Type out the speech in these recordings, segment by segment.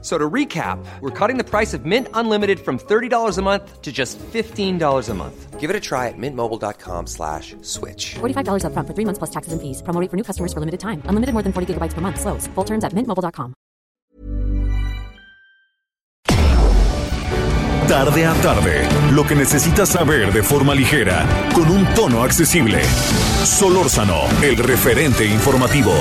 So to recap, we're cutting the price of Mint Unlimited from $30 a month to just $15 a month. Give it a try at mintmobile.com slash switch. $45 upfront for three months plus taxes and fees. Promo rate for new customers for limited time. Unlimited more than 40 gigabytes per month. Slows. Full terms at mintmobile.com. Tarde a tarde, lo que necesitas saber de forma ligera, con un tono accesible. Solórzano, el referente informativo.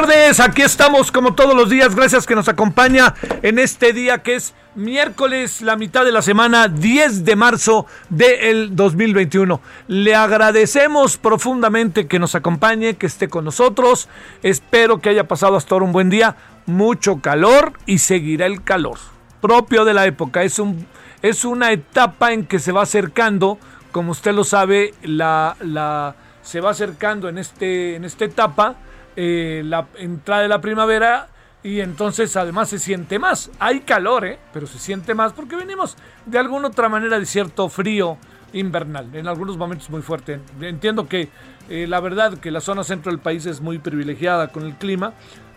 Tardes, aquí estamos como todos los días, gracias que nos acompaña en este día que es miércoles, la mitad de la semana, 10 de marzo del 2021. Le agradecemos profundamente que nos acompañe, que esté con nosotros, espero que haya pasado hasta ahora un buen día, mucho calor y seguirá el calor, propio de la época, es, un, es una etapa en que se va acercando, como usted lo sabe, la, la, se va acercando en, este, en esta etapa eh, la entrada de la primavera y entonces además se siente más. Hay calor, ¿eh? pero se siente más porque venimos de alguna otra manera de cierto frío invernal, en algunos momentos muy fuerte. Entiendo que eh, la verdad que la zona centro del país es muy privilegiada con el clima,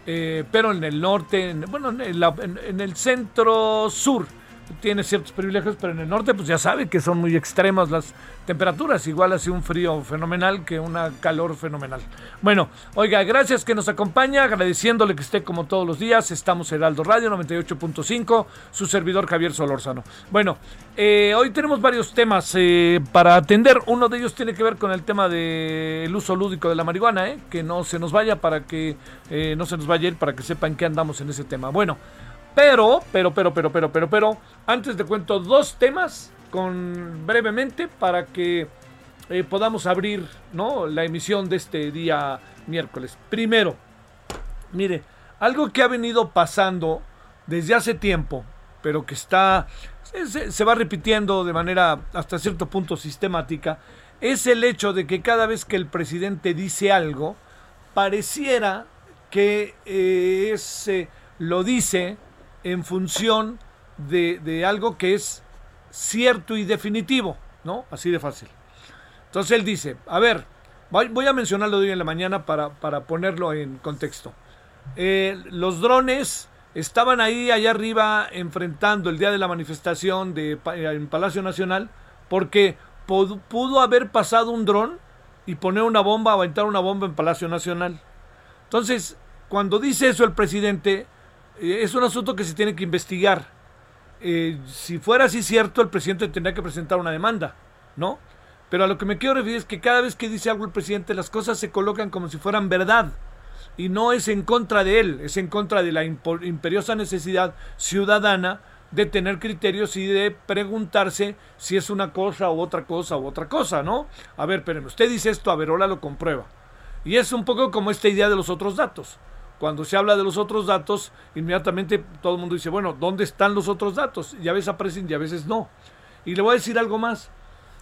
eh, pero en el norte, en, bueno, en el centro sur, tiene ciertos privilegios, pero en el norte pues ya sabe que son muy extremas las temperaturas, igual hace un frío fenomenal que una calor fenomenal. Bueno, oiga, gracias que nos acompaña, agradeciéndole que esté como todos los días, estamos Heraldo Radio 98.5, su servidor Javier Solórzano. Bueno, eh, hoy tenemos varios temas eh, para atender, uno de ellos tiene que ver con el tema del uso lúdico de la marihuana, eh, que no se nos vaya para que eh, no se nos vaya a ir, para que sepan que andamos en ese tema. Bueno, pero, pero, pero, pero, pero, pero, pero, antes te cuento dos temas con brevemente para que eh, podamos abrir ¿no? la emisión de este día miércoles. Primero, mire, algo que ha venido pasando desde hace tiempo, pero que está se, va repitiendo de manera hasta cierto punto sistemática, es el hecho de que cada vez que el presidente dice algo, pareciera que eh, lo dice en función de, de, algo que es cierto y definitivo, ¿no? Así de fácil. Entonces él dice, a ver, voy, a mencionarlo hoy en la mañana para, para ponerlo en contexto. Eh, los drones estaban ahí allá arriba enfrentando el día de la manifestación de, en Palacio Nacional porque pudo, pudo haber pasado un dron y poner una bomba, aventar una bomba en Palacio Nacional. Entonces, cuando dice eso el presidente, es un asunto que se tiene que investigar. Eh, si fuera así cierto, el presidente tendría que presentar una demanda, ¿no? Pero a lo que me quiero referir es que cada vez que dice algo el presidente, las cosas se colocan como si fueran verdad. Y no es en contra de él, es en contra de la imperiosa necesidad ciudadana de tener criterios y de preguntarse si es una cosa u otra cosa u otra cosa, ¿no? A ver, pero usted dice esto, a ver, ahora lo comprueba. Y es un poco como esta idea de los otros datos. Cuando se habla de los otros datos, inmediatamente todo el mundo dice, bueno, ¿dónde están los otros datos? Y a veces aparecen y a veces no. Y le voy a decir algo más.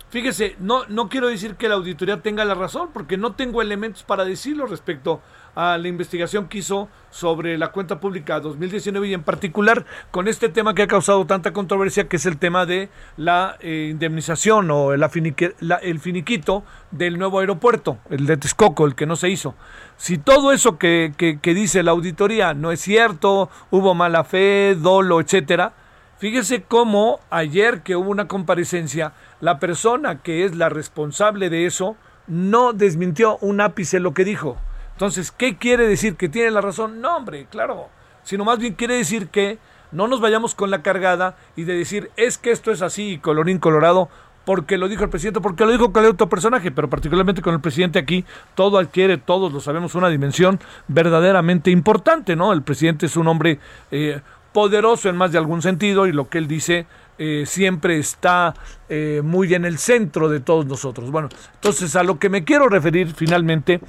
Fíjese, no, no quiero decir que la auditoría tenga la razón, porque no tengo elementos para decirlo respecto a la investigación que hizo sobre la cuenta pública 2019 y en particular con este tema que ha causado tanta controversia, que es el tema de la eh, indemnización o el finiquito del nuevo aeropuerto, el de Texcoco, el que no se hizo. Si todo eso que, que dice la auditoría no es cierto, hubo mala fe, dolo, etcétera, fíjese cómo ayer que hubo una comparecencia, la persona que es la responsable de eso no desmintió un ápice lo que dijo. Entonces, ¿qué quiere decir? ¿Que tiene la razón? No, hombre, claro. Sino más bien quiere decir que no nos vayamos con la cargada y de decir, es que esto es así, colorín colorado, porque lo dijo el presidente, porque lo dijo cualquier otro personaje, pero particularmente con el presidente aquí, todo adquiere, todos lo sabemos, una dimensión verdaderamente importante, ¿no? El presidente es un hombre eh, poderoso en más de algún sentido y lo que él dice eh, siempre está eh, muy en el centro de todos nosotros. Bueno, entonces a lo que me quiero referir finalmente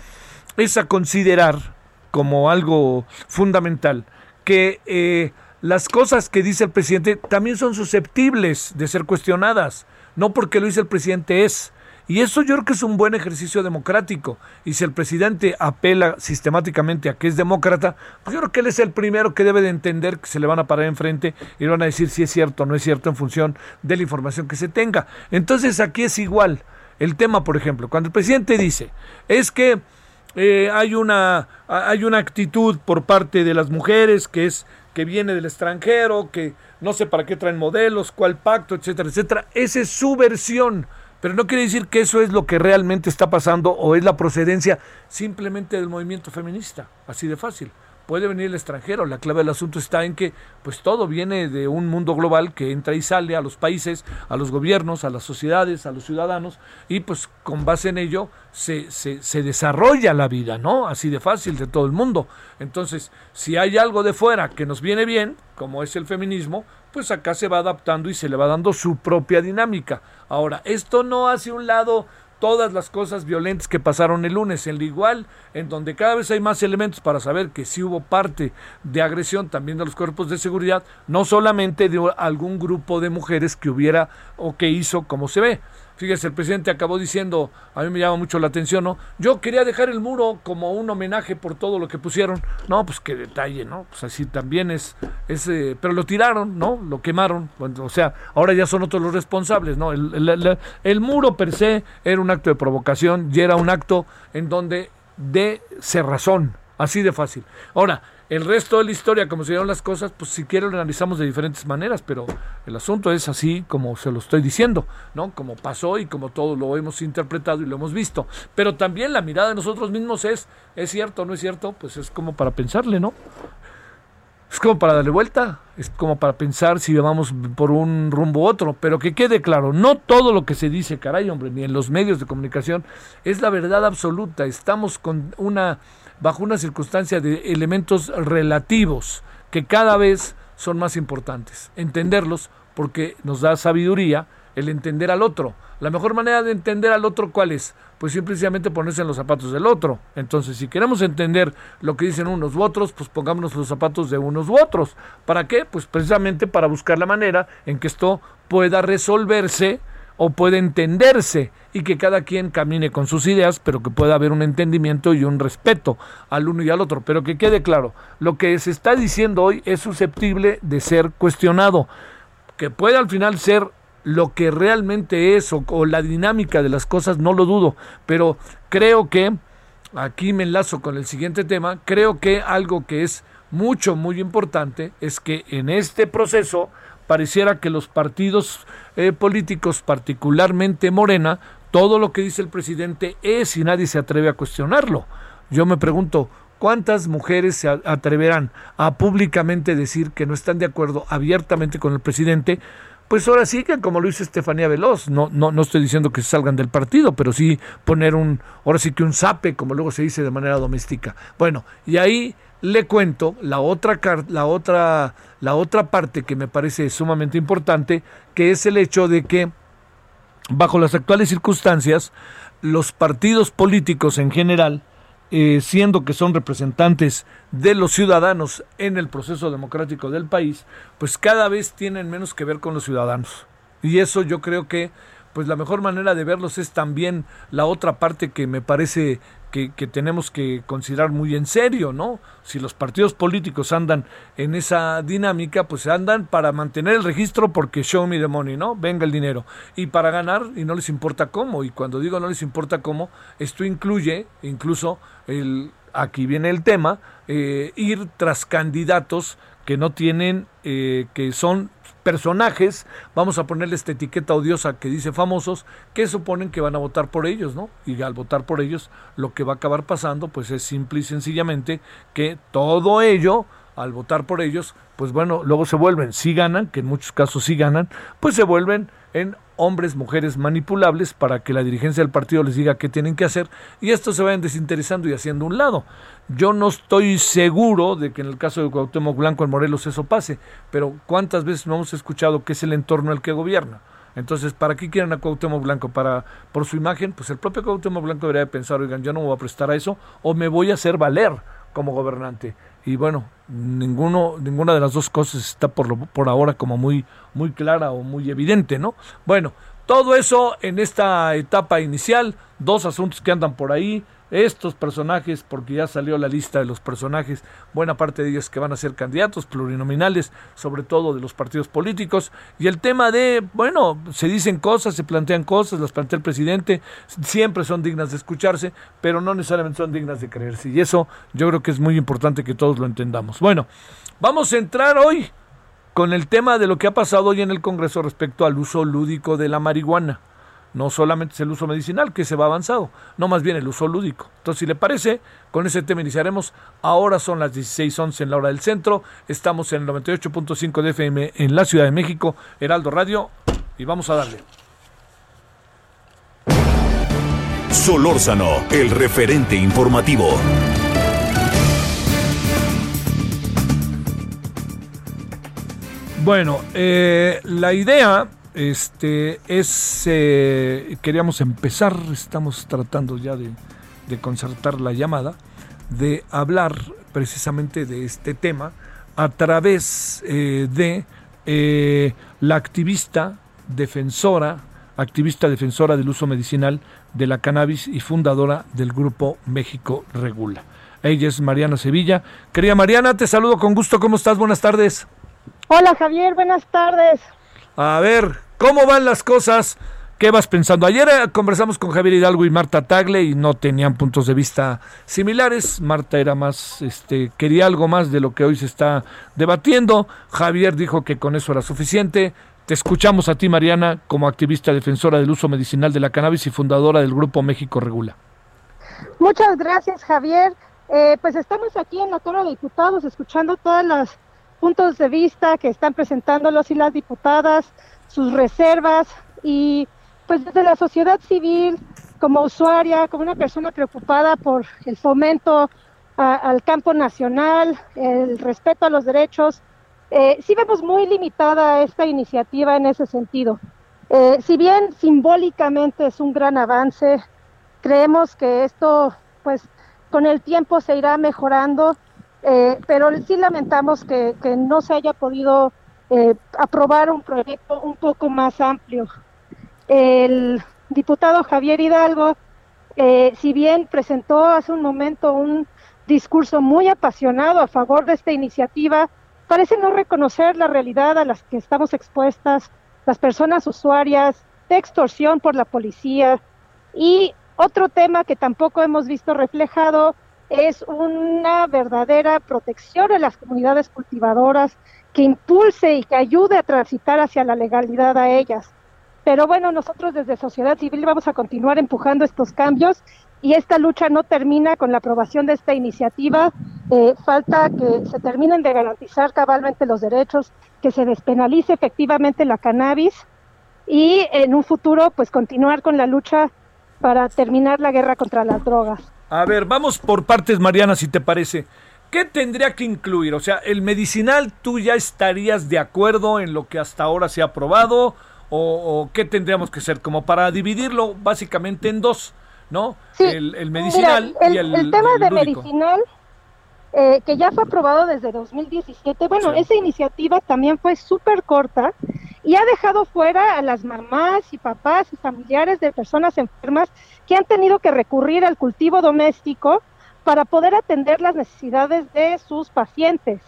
es a considerar como algo fundamental que eh, las cosas que dice el presidente también son susceptibles de ser cuestionadas. No porque lo dice el presidente es, y eso yo creo que es un buen ejercicio democrático. Y si el presidente apela sistemáticamente a que es demócrata, pues yo creo que él es el primero que debe de entender que se le van a parar enfrente y le van a decir si es cierto o no es cierto en función de la información que se tenga. Entonces aquí es igual. El tema, por ejemplo, cuando el presidente dice, es que eh, hay, una, hay una actitud por parte de las mujeres que es que viene del extranjero, que no sé para qué traen modelos, cuál pacto, etcétera, etcétera. Esa es su versión pero no quiere decir que eso es lo que realmente está pasando o es la procedencia simplemente del movimiento feminista, así de fácil. Puede venir el extranjero, la clave del asunto está en que pues todo viene de un mundo global que entra y sale a los países, a los gobiernos, a las sociedades, a los ciudadanos y pues con base en ello se, se, desarrolla la vida, ¿no? Así de fácil de todo el mundo. Entonces, si hay algo de fuera que nos viene bien, como es el feminismo, pues acá se va adaptando y se le va dando su propia dinámica. Ahora, esto no hace un lado todas las cosas violentas que pasaron el lunes, en el igual, en donde cada vez hay más elementos para saber que sí hubo parte de agresión también de los cuerpos de seguridad, no solamente de algún grupo de mujeres que hubiera o que hizo como se ve, Fíjese, el presidente acabó diciendo, a mí me llama mucho la atención, ¿no? Yo quería dejar el muro como un homenaje por todo lo que pusieron. No, pues qué detalle, ¿no? Pues así también es, es eh, pero lo tiraron, ¿no? Lo quemaron. o sea, ahora ya son otros los responsables, ¿no? El, el muro per se era un acto de provocación y era un acto en donde de cerrazón, así de fácil. Ahora, el resto de la historia, como se dieron las cosas, pues si quieren lo analizamos de diferentes maneras, pero el asunto es así como se lo estoy diciendo, ¿no? Como pasó y como todo lo hemos interpretado y lo hemos visto. Pero también la mirada de nosotros mismos es, ¿es cierto o no es cierto? Pues es como para pensarle, ¿no? Es como para darle vuelta, es como para pensar si vamos por un rumbo u otro, pero que quede claro, no todo lo que se dice, caray hombre, ni en los medios de comunicación, es la verdad absoluta. Estamos con una bajo una circunstancia de elementos relativos que cada vez son más importantes. Entenderlos porque nos da sabiduría el entender al otro. La mejor manera de entender al otro, ¿cuál es? Pues simplemente ponerse en los zapatos del otro. Entonces, si queremos entender lo que dicen unos u otros, pues pongámonos los zapatos de unos u otros. ¿Para qué? Pues precisamente para buscar la manera en que esto pueda resolverse o puede entenderse y que cada quien camine con sus ideas, pero que pueda haber un entendimiento y un respeto al uno y al otro. Pero que quede claro, lo que se está diciendo hoy es susceptible de ser cuestionado, que puede al final ser lo que realmente es o, o la dinámica de las cosas, no lo dudo, pero creo que, aquí me enlazo con el siguiente tema, creo que algo que es mucho, muy importante es que en este proceso pareciera que los partidos eh, políticos, particularmente Morena, todo lo que dice el presidente es y nadie se atreve a cuestionarlo. Yo me pregunto, ¿cuántas mujeres se atreverán a públicamente decir que no están de acuerdo abiertamente con el presidente? Pues ahora sí que como lo hizo Estefanía Veloz, no, no, no estoy diciendo que salgan del partido, pero sí poner un, ahora sí que un zape, como luego se dice de manera doméstica. Bueno, y ahí le cuento la otra, la otra, la otra parte que me parece sumamente importante, que es el hecho de que bajo las actuales circunstancias, los partidos políticos en general eh, siendo que son representantes de los ciudadanos en el proceso democrático del país, pues cada vez tienen menos que ver con los ciudadanos. Y eso yo creo que pues la mejor manera de verlos es también la otra parte que me parece que, tenemos que considerar muy en serio, ¿no? Si los partidos políticos andan en esa dinámica, pues andan para mantener el registro porque show me the money, ¿no? Venga el dinero. Y para ganar, y no les importa cómo. Y cuando digo no les importa cómo, esto incluye incluso el, aquí viene el tema, eh, ir tras candidatos que no tienen, eh, que son personajes, vamos a ponerle esta etiqueta odiosa que dice famosos, que suponen que van a votar por ellos, ¿no? Y al votar por ellos, lo que va a acabar pasando, pues es simple y sencillamente que todo ello, al votar por ellos, pues bueno, luego se vuelven, si ganan, que en muchos casos sí ganan, pues se vuelven en hombres, mujeres manipulables para que la dirigencia del partido les diga qué tienen que hacer y esto se vayan desinteresando y haciendo un lado. Yo no estoy seguro de que en el caso de Cuauhtémoc Blanco en Morelos eso pase, pero ¿cuántas veces no hemos escuchado que es el entorno el que gobierna? Entonces, ¿para qué quieren a Cuauhtémoc Blanco? ¿Para, por su imagen? Pues el propio Cuauhtémoc Blanco debería pensar, oigan, yo no me voy a prestar a eso o me voy a hacer valer como gobernante y bueno, ninguno, ninguna de las dos cosas está por, lo, por ahora como muy, muy clara o muy evidente, ¿no? Bueno, todo eso en esta etapa inicial, dos asuntos que andan por ahí, estos personajes, porque ya salió la lista de los personajes, buena parte de ellos que van a ser candidatos plurinominales, sobre todo de los partidos políticos, y el tema de, bueno, se dicen cosas, se plantean cosas, las plantea el presidente, siempre son dignas de escucharse, pero no necesariamente son dignas de creerse, y eso yo creo que es muy importante que todos lo entendamos. Bueno, vamos a entrar hoy con el tema de lo que ha pasado hoy en el Congreso respecto al uso lúdico de la marihuana. No solamente es el uso medicinal que se va avanzado, no más bien el uso lúdico. Entonces, si le parece, con ese tema iniciaremos. Ahora son las 16:11 en la hora del centro. Estamos en el 98.5 de FM en la Ciudad de México, Heraldo Radio, y vamos a darle. Solórzano, el referente informativo. Bueno, eh, la idea este es, eh, queríamos empezar, estamos tratando ya de, concertar la llamada, de hablar precisamente de este tema a través eh, de eh, la activista defensora, activista defensora del uso medicinal de la cannabis y fundadora del grupo México Regula. Ella es Mariana Sevilla. Querida Mariana, te saludo con gusto. ¿Cómo estás? Buenas tardes. Hola Javier, buenas tardes. A ver, ¿Cómo van las cosas? ¿Qué vas pensando? Ayer eh, conversamos con Javier Hidalgo y Marta Tagle y no tenían puntos de vista similares. Marta era más, este, quería algo más de lo que hoy se está debatiendo. Javier dijo que con eso era suficiente. Te escuchamos a ti, Mariana, como activista defensora del uso medicinal de la cannabis y fundadora del Grupo México Regula. Muchas gracias, Javier. Eh, pues estamos aquí en la Cámara de Diputados escuchando todos los puntos de vista que están presentando los y las diputadas sus reservas y pues desde la sociedad civil, como usuaria, como una persona preocupada por el fomento al campo nacional, el respeto a los derechos, eh, sí vemos muy limitada esta iniciativa en ese sentido. Eh, si bien simbólicamente es un gran avance, creemos que esto, pues, con el tiempo se irá mejorando, eh, pero sí lamentamos que, que no se haya podido eh, aprobar un proyecto un poco más amplio. El diputado Javier Hidalgo, eh, si bien presentó hace un momento un discurso muy apasionado a favor de esta iniciativa, parece no reconocer la realidad a las que estamos expuestas las personas usuarias de extorsión por la policía. Y otro tema que tampoco hemos visto reflejado es una verdadera protección de las comunidades cultivadoras que impulse y que ayude a transitar hacia la legalidad a ellas. Pero bueno, nosotros desde sociedad civil vamos a continuar empujando estos cambios y esta lucha no termina con la aprobación de esta iniciativa. Eh, falta que se terminen de garantizar cabalmente los derechos, que se despenalice efectivamente la cannabis y en un futuro pues continuar con la lucha para terminar la guerra contra las drogas. A ver, vamos por partes, Mariana, si te parece. ¿Qué tendría que incluir? O sea, el medicinal, ¿tú ya estarías de acuerdo en lo que hasta ahora se ha aprobado? ¿O, qué tendríamos que hacer? Como para dividirlo básicamente en dos. ¿no? Sí. El, el medicinal Mira, el, y el, el tema el de medicinal, eh, que ya fue aprobado desde 2017, bueno, Sí. esa iniciativa también fue súper corta y ha dejado fuera a las mamás y papás y familiares de personas enfermas que han tenido que recurrir al cultivo doméstico para poder atender las necesidades de sus pacientes.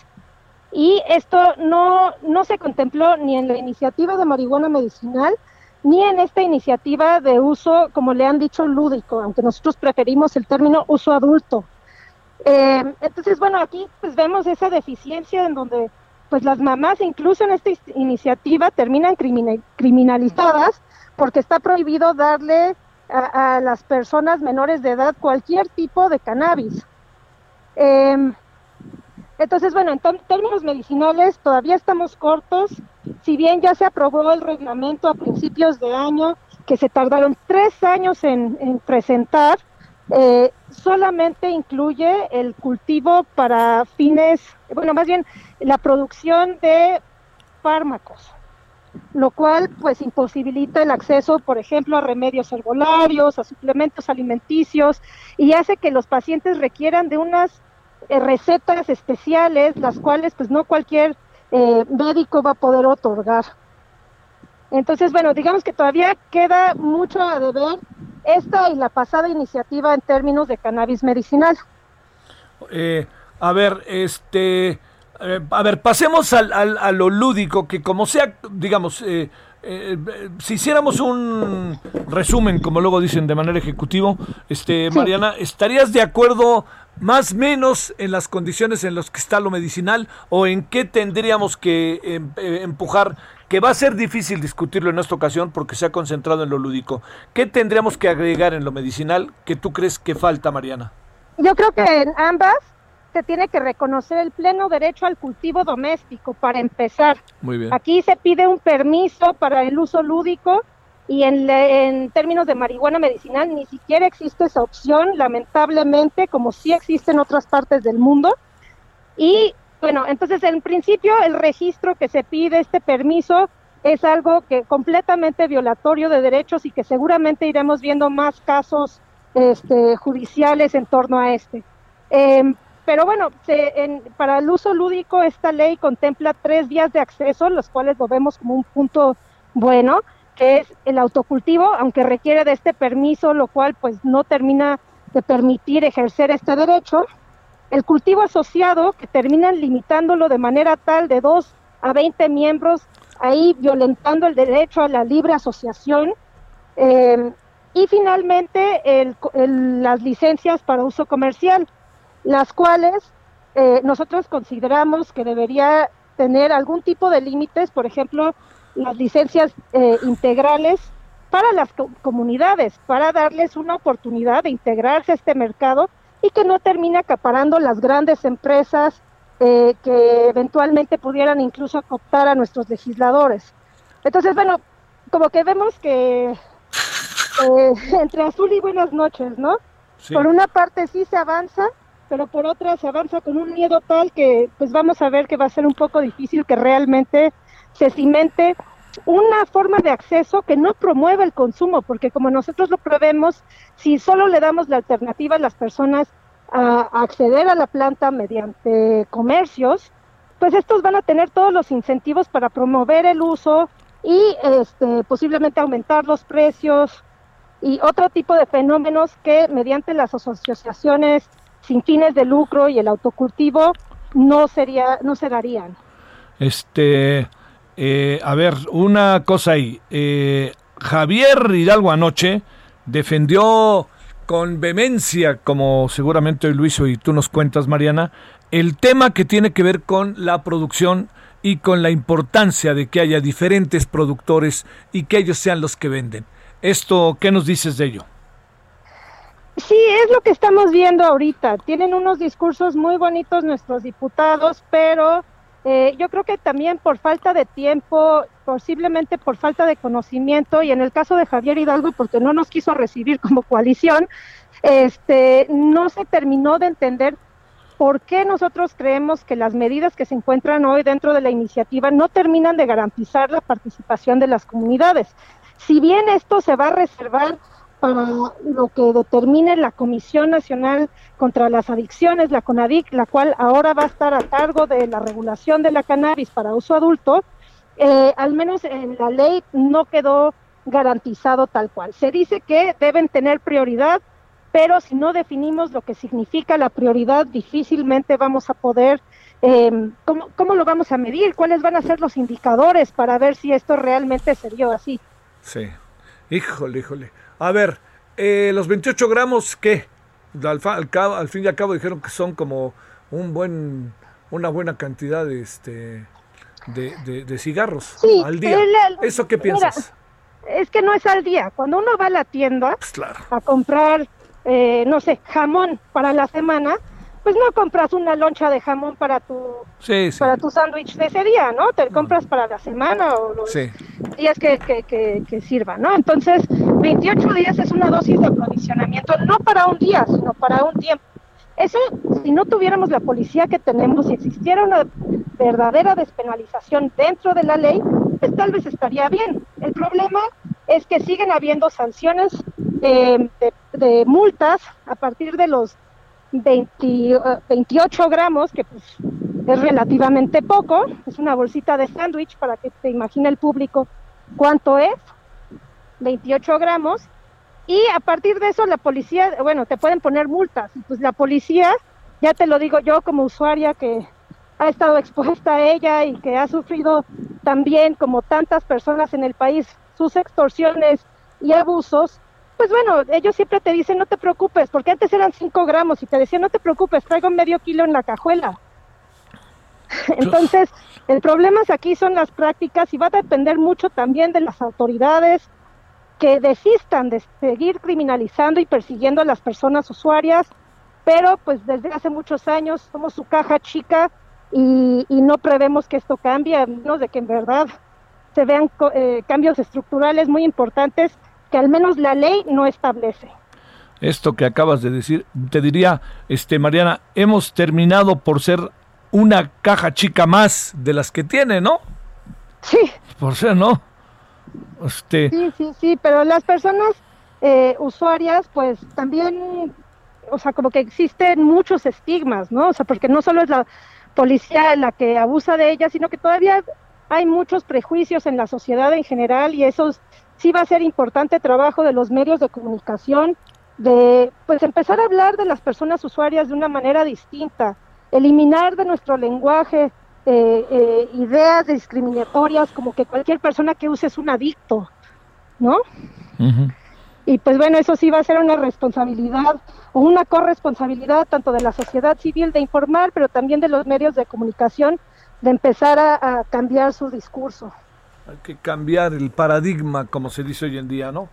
Y esto no, no se contempló ni en la iniciativa de marihuana medicinal, ni en esta iniciativa de uso, como le han dicho, lúdico, aunque nosotros preferimos el término uso adulto. Eh, entonces, bueno, aquí pues vemos esa deficiencia en donde pues las mamás incluso en esta iniciativa terminan crimina- criminalizadas porque está prohibido darle a, las personas menores de edad cualquier tipo de cannabis. Em, entonces, bueno, en términos medicinales todavía estamos cortos, si bien ya se aprobó el reglamento a principios de año, que se tardaron tres años en, en presentar, eh, solamente incluye el cultivo para fines, bueno, más bien la producción de fármacos, lo cual pues imposibilita el acceso, por ejemplo, a remedios herbolarios, a suplementos alimenticios y hace que los pacientes requieran de unas eh, recetas especiales, las cuales pues no cualquier eh, médico va a poder otorgar. Entonces, bueno, digamos que todavía queda mucho a deber esta y la pasada iniciativa en términos de cannabis medicinal. Eh, a ver, este, eh, a ver, pasemos al, al- a lo lúdico, que como sea, digamos, eh, eh, si hiciéramos un resumen, como luego dicen de manera ejecutivo, este, Mariana, ¿estarías de acuerdo más menos en las condiciones en las que está lo medicinal o en qué tendríamos que em- eh, empujar? Que va a ser difícil discutirlo en esta ocasión porque se ha concentrado en lo lúdico. ¿Qué tendríamos que agregar en lo medicinal que tú crees que falta, Mariana? Yo creo que en ambas se tiene que reconocer el pleno derecho al cultivo doméstico para empezar. Muy bien. Aquí se pide un permiso para el uso lúdico y en, en términos de marihuana medicinal ni siquiera existe esa opción, lamentablemente, como sí existe en otras partes del mundo. Y bueno, entonces en principio el registro que se pide, este permiso, es algo que completamente violatorio de derechos y que seguramente iremos viendo más casos este, judiciales en torno a este. Em, pero bueno, se- en- para el uso lúdico esta ley contempla tres vías de acceso, los cuales lo vemos como un punto bueno, que es el autocultivo, aunque requiere de este permiso, lo cual pues no termina de permitir ejercer este derecho. El cultivo asociado, que terminan limitándolo de manera tal de 2 a 20 miembros, ahí violentando el derecho a la libre asociación. Eh, y finalmente el el- las licencias para uso comercial, las cuales eh, nosotros consideramos que debería tener algún tipo de límites, por ejemplo, las licencias eh, integrales para las co- comunidades, para darles una oportunidad de integrarse a este mercado y que no termine acaparando las grandes empresas eh, que eventualmente pudieran incluso cooptar a nuestros legisladores. Entonces, bueno, como que vemos que eh, entre azul y buenas noches, ¿no? Sí. Por una parte sí se avanza, pero por otra se avanza con un miedo tal que pues vamos a ver que va a ser un poco difícil que realmente se cimente una forma de acceso que no promueva el consumo, porque como nosotros lo prevemos, si solo le damos la alternativa a las personas a acceder a la planta mediante comercios, pues estos van a tener todos los incentivos para promover el uso y este, posiblemente aumentar los precios y otro tipo de fenómenos que mediante las asociaciones sin fines de lucro y el autocultivo no sería no se darían. Este, eh, a ver, una cosa ahí. Eh, Javier Hidalgo anoche defendió con vehemencia, como seguramente hoy lo y tú nos cuentas, Mariana, el tema que tiene que ver con la producción y con la importancia de que haya diferentes productores y que ellos sean los que venden. Esto, ¿qué nos dices de ello? Sí, es lo que estamos viendo ahorita. Tienen unos discursos muy bonitos nuestros diputados, pero eh, yo creo que también por falta de tiempo, posiblemente por falta de conocimiento, y en el caso de Javier Hidalgo, porque no nos quiso recibir como coalición, este, no se terminó de entender por qué nosotros creemos que las medidas que se encuentran hoy dentro de la iniciativa no terminan de garantizar la participación de las comunidades. Si bien esto se va a reservar para lo que determine la Comisión Nacional contra las Adicciones, la CONADIC, la cual ahora va a estar a cargo de la regulación de la cannabis para uso adulto, eh, al menos en la ley no quedó garantizado tal cual. Se dice que deben tener prioridad, pero si no definimos lo que significa la prioridad, difícilmente vamos a poder, eh, ¿cómo, ¿cómo lo vamos a medir? ¿Cuáles van a ser los indicadores para ver si esto realmente se dio así? Sí. Híjole, híjole. A ver, eh, los 28 gramos, ¿qué? Al, fa- al cabo- al fin y al cabo dijeron que son como un buen, una buena cantidad de, este, de, de- de cigarros Sí, al día. el- ¿Eso qué mira, piensas? Es que no es al día. Cuando uno va a la tienda Pues claro. a comprar, eh, no sé, jamón para la semana, pues no compras una loncha de jamón para tu Sí, sí. para tu sándwich de ese día, ¿no? Te compras para la semana o los Sí. días que, que, que, que sirva, ¿no? Entonces, 28 días es una dosis de aprovisionamiento, no para un día, sino para un tiempo. Eso, si no tuviéramos la policía que tenemos, si existiera una verdadera despenalización dentro de la ley, pues tal vez estaría bien. El problema es que siguen habiendo sanciones eh, de, de multas a partir de los 20, eh, 28 gramos, que pues es relativamente poco, es una bolsita de sándwich para que te imagine el público cuánto es, 28 gramos, y a partir de eso la policía, bueno, te pueden poner multas, y pues la policía, ya te lo digo yo como usuaria que ha estado expuesta a ella y que ha sufrido también, como tantas personas en el país, sus extorsiones y abusos, pues bueno, ellos siempre te dicen no te preocupes, porque antes eran 5 gramos y te decían no te preocupes, traigo medio kilo en la cajuela. Entonces, el problema es aquí son las prácticas y va a depender mucho también de las autoridades que desistan de seguir criminalizando y persiguiendo a las personas usuarias, pero pues desde hace muchos años somos su caja chica y, y no prevemos que esto cambie, a menos de que en verdad se vean eh, cambios estructurales muy importantes que al menos la ley no establece. Esto que acabas de decir, te diría, este Mariana, hemos terminado por ser una caja chica más de las que tiene, ¿no? Sí, Por ser, ¿no? Este, Sí, sí, sí, pero las personas eh, usuarias, pues también, o sea, como que existen muchos estigmas, ¿no? O sea, porque no solo es la policía la que abusa de ellas, sino que todavía hay muchos prejuicios en la sociedad en general y eso sí va a ser importante trabajo de los medios de comunicación, de pues empezar a hablar de las personas usuarias de una manera distinta, eliminar de nuestro lenguaje eh, eh, ideas discriminatorias como que cualquier persona que use es un adicto, ¿no? Y pues bueno, eso sí va a ser una responsabilidad o una corresponsabilidad tanto de la sociedad civil de informar, pero también de los medios de comunicación de empezar a, a cambiar su discurso. Hay que cambiar el paradigma, como se dice hoy en día, ¿no?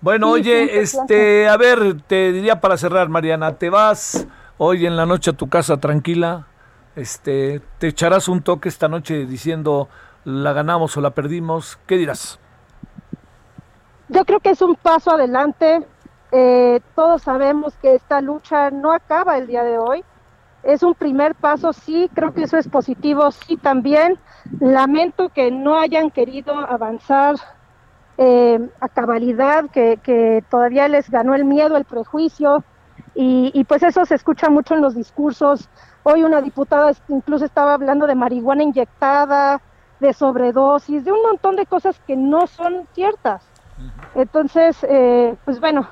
Bueno, Sí, oye, 100%. este, a ver, te diría para cerrar, Mariana, ¿te vas hoy en la noche a tu casa tranquila? Este, ¿te echarás un toque esta noche diciendo la ganamos o la perdimos? ¿Qué dirás? Yo creo que es un paso adelante. Eh, todos sabemos que esta lucha no acaba el día de hoy. Es un primer paso, sí, creo que eso es positivo, sí también. Lamento que no hayan querido avanzar eh, a cabalidad, que, que todavía les ganó el miedo, el prejuicio, y, y pues eso se escucha mucho en los discursos. Hoy una diputada incluso estaba hablando de marihuana inyectada, de sobredosis, de un montón de cosas que no son ciertas. Entonces, eh, pues bueno,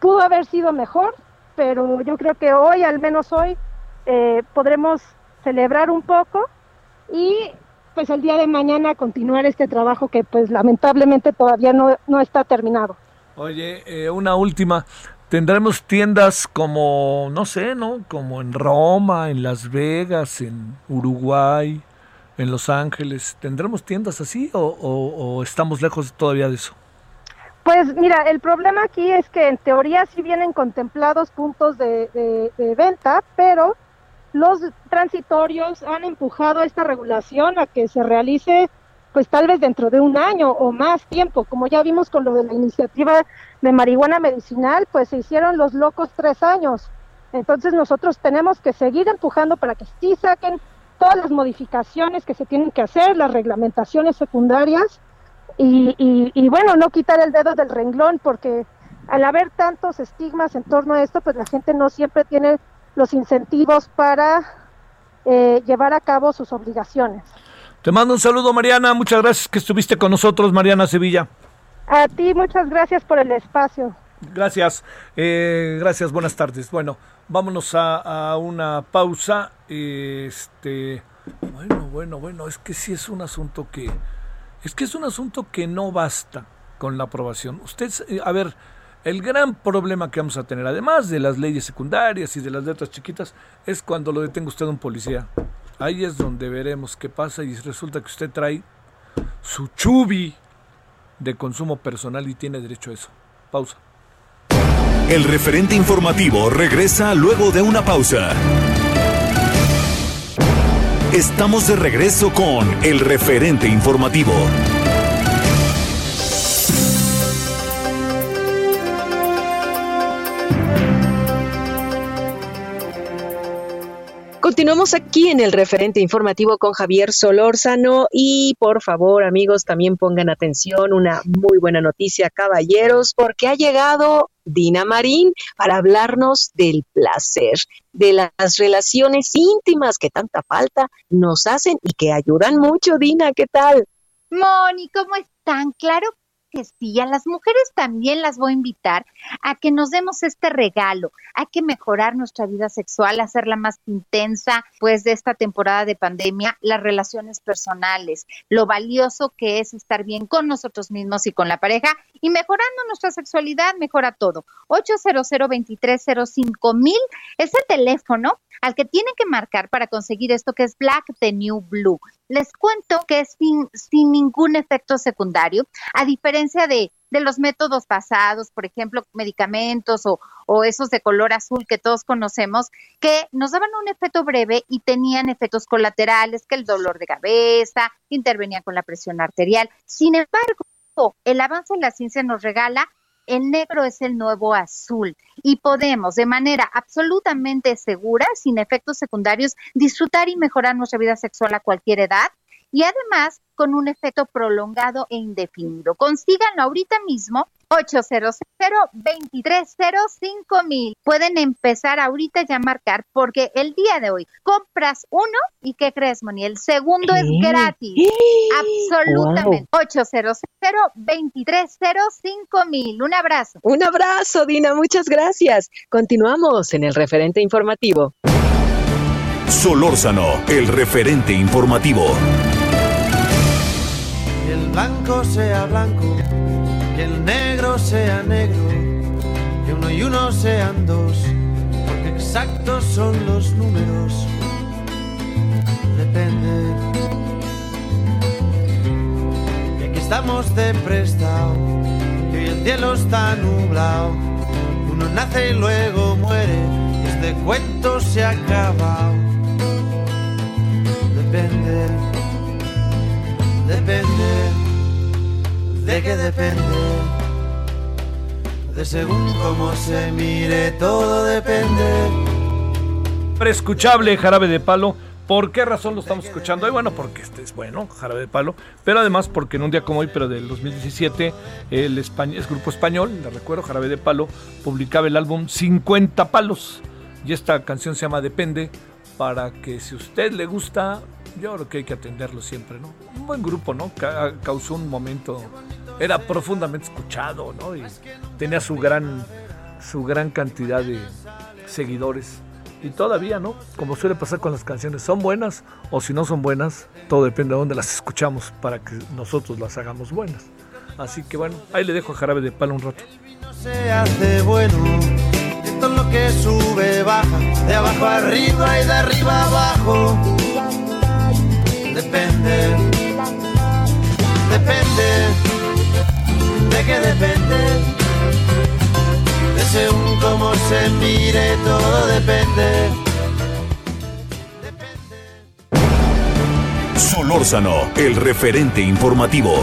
pudo haber sido mejor, pero yo creo que hoy, al menos hoy, eh, podremos celebrar un poco y pues el día de mañana continuar este trabajo que pues lamentablemente todavía no, no está terminado. Oye, eh, una última. Tendremos tiendas como, no sé, ¿no? Como en Roma, en Las Vegas, en Uruguay, en Los Ángeles. ¿Tendremos tiendas así o, o- o estamos lejos todavía de eso? Pues mira, el problema aquí es que en teoría sí vienen contemplados puntos de, de- venta, pero los transitorios han empujado esta regulación a que se realice pues tal vez dentro de un año o más tiempo, como ya vimos con lo de la iniciativa de marihuana medicinal, pues se hicieron los locos tres años. Entonces nosotros tenemos que seguir empujando para que sí saquen todas las modificaciones que se tienen que hacer, las reglamentaciones secundarias, y, y, y bueno, no quitar el dedo del renglón porque al haber tantos estigmas en torno a esto, pues la gente no siempre tiene los incentivos para eh, llevar a cabo sus obligaciones. Te mando un saludo, Mariana. Muchas gracias que estuviste con nosotros, Mariana Sevilla. A ti, muchas gracias por el espacio. Gracias, eh, gracias, buenas tardes. Bueno, vámonos a, a, una pausa. Este, bueno, bueno, bueno, es que sí es un asunto que, es que es un asunto que no basta con la aprobación. Usted, eh, a ver, el gran problema que vamos a tener, además de las leyes secundarias y de las letras chiquitas, es cuando lo detenga usted un policía. Ahí es donde veremos qué pasa y resulta que usted trae su chubi de consumo personal y tiene derecho a eso. Pausa. El referente informativo regresa luego de una pausa. Estamos de regreso con el referente informativo. Continuamos aquí en el referente informativo con Javier Solórzano y por favor amigos también pongan atención, una muy buena noticia caballeros porque ha llegado Dina Marín para hablarnos del placer, de las relaciones íntimas que tanta falta nos hacen y que ayudan mucho. Dina, ¿qué tal? Moni, ¿cómo están? Claro que sí, a las mujeres también las voy a invitar a que nos demos este regalo. Hay que mejorar nuestra vida sexual, hacerla más intensa, pues de esta temporada de pandemia, las relaciones personales, lo valioso que es estar bien con nosotros mismos y con la pareja y mejorando nuestra sexualidad, mejora todo. 800 230 mil es el teléfono al que tienen que marcar para conseguir esto que es Black the New Blue. Les cuento que es sin, sin ningún efecto secundario, a diferencia de, los métodos pasados, por ejemplo, medicamentos o, o esos de color azul que todos conocemos, que nos daban un efecto breve y tenían efectos colaterales, que el dolor de cabeza, intervenían con la presión arterial. Sin embargo, el avance en la ciencia nos regala el negro es el nuevo azul y podemos de manera absolutamente segura, sin efectos secundarios, disfrutar y mejorar nuestra vida sexual a cualquier edad y además con un efecto prolongado e indefinido. Consíganlo ahorita mismo 800 mil. Pueden empezar ahorita ya a marcar porque el día de hoy compras uno y ¿qué crees, Moni? El segundo es gratis. Absolutamente. Wow. 800 mil. Un abrazo. Un abrazo, Dina. Muchas gracias. Continuamos en el referente informativo. Solórzano, el referente informativo. Que el blanco sea blanco que el negro sea negro, que uno y uno sean dos, porque exactos son los números. Depende. Que aquí estamos de prestado, que hoy el cielo está nublado. Uno nace y luego muere, y este cuento se ha acabado. Depende, depende de qué depende. De según cómo se mire, todo depende. Escuchable Jarabe de Palo. ¿Por qué razón lo estamos escuchando hoy? Bueno, porque este es bueno, Jarabe de Palo, pero además porque en un día como hoy, pero del 2017, el, grupo español, le recuerdo, Jarabe de Palo, publicaba el álbum 50 Palos. Y esta canción se llama Depende, para que si usted le gusta, yo creo que hay que atenderlo siempre, ¿no? Un buen grupo, ¿no? Ca causó un momento, era profundamente escuchado, ¿no? Y tenía su gran, su gran cantidad de seguidores. Y todavía, ¿no? Como suele pasar con las canciones, son buenas o si no son buenas, todo depende de dónde las escuchamos para que nosotros las hagamos buenas. Así que bueno, ahí le dejo a Jarabe de Palo un rato. Se hace bueno, lo que sube, baja, de abajo arriba y de arriba abajo depende, depende, de qué depende, de según cómo se mire, todo depende. Solórzano, el referente informativo.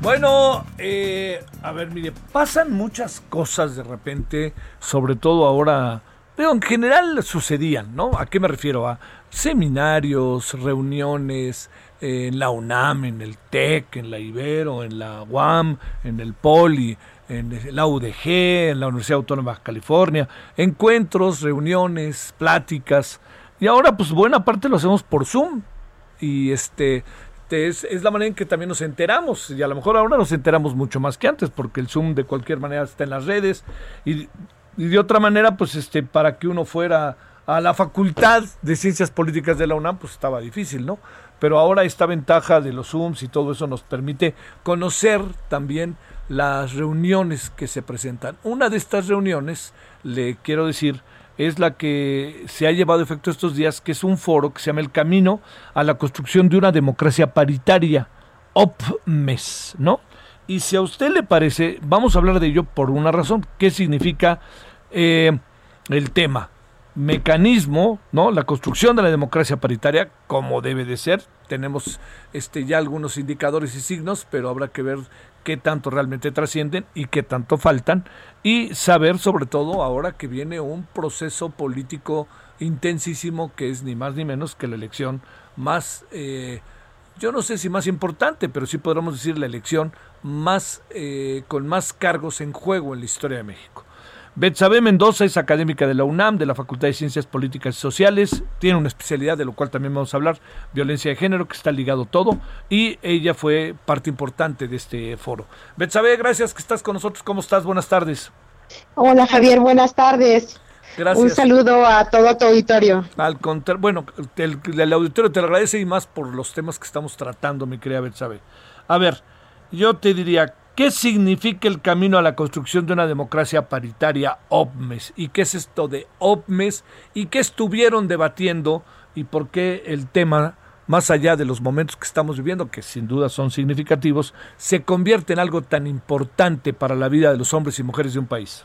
Bueno, eh, a ver, mire, pasan muchas cosas de repente, sobre todo ahora, Pero en general sucedían, ¿no? ¿A qué me refiero? A seminarios, reuniones en la UNAM, en el TEC, en la Ibero, en la UAM, en el POLI, en la UDG, en la Universidad Autónoma de California, encuentros, reuniones, pláticas, y ahora pues buena parte lo hacemos por Zoom, y este, es, es, la manera en que también nos enteramos, y a lo mejor ahora nos enteramos mucho más que antes, porque el Zoom de cualquier manera está en las redes, y, y de otra manera, pues este, para que uno fuera a la Facultad de Ciencias Políticas de la UNAM, pues estaba difícil, ¿no? Pero ahora esta ventaja de los Zooms y todo eso nos permite conocer también las reuniones que se presentan. Una de estas reuniones, le quiero decir, es la que se ha llevado a efecto estos días, que es un foro que se llama El Camino a la Construcción de una Democracia Paritaria, OPMES, ¿no? Y si a usted le parece, vamos a hablar de ello por una razón. ¿Qué significa eh, el tema? mecanismo, ¿no? La construcción de la democracia paritaria, como debe de ser. Tenemos este ya algunos indicadores y signos, pero habrá que ver qué tanto realmente trascienden y qué tanto faltan. Y saber, sobre todo, ahora que viene un proceso político intensísimo, que es ni más ni menos que la elección más, eh, yo no sé si más importante, pero sí podríamos decir la elección más, eh, con más cargos en juego en la historia de México. Betsabe Mendoza es académica de la UNAM, de la Facultad de Ciencias Políticas y Sociales. Tiene una especialidad de lo cual también vamos a hablar, violencia de género, que está ligado todo. Y ella fue parte importante de este foro. Betsabe, gracias que estás con nosotros. ¿Cómo estás? Buenas tardes. Hola Javier, buenas tardes. Gracias. Un saludo a todo tu auditorio. Al contrario, bueno, el, el, auditorio te agradece y más por los temas que estamos tratando, mi querida Betsabe. A ver, yo te diría, ¿Qué significa el camino a la construcción de una democracia paritaria OPMES? ¿Y qué es esto de OPMES? ¿Y qué estuvieron debatiendo? ¿Y por qué el tema, más allá de los momentos que estamos viviendo, que sin duda son significativos, se convierte en algo tan importante para la vida de los hombres y mujeres de un país?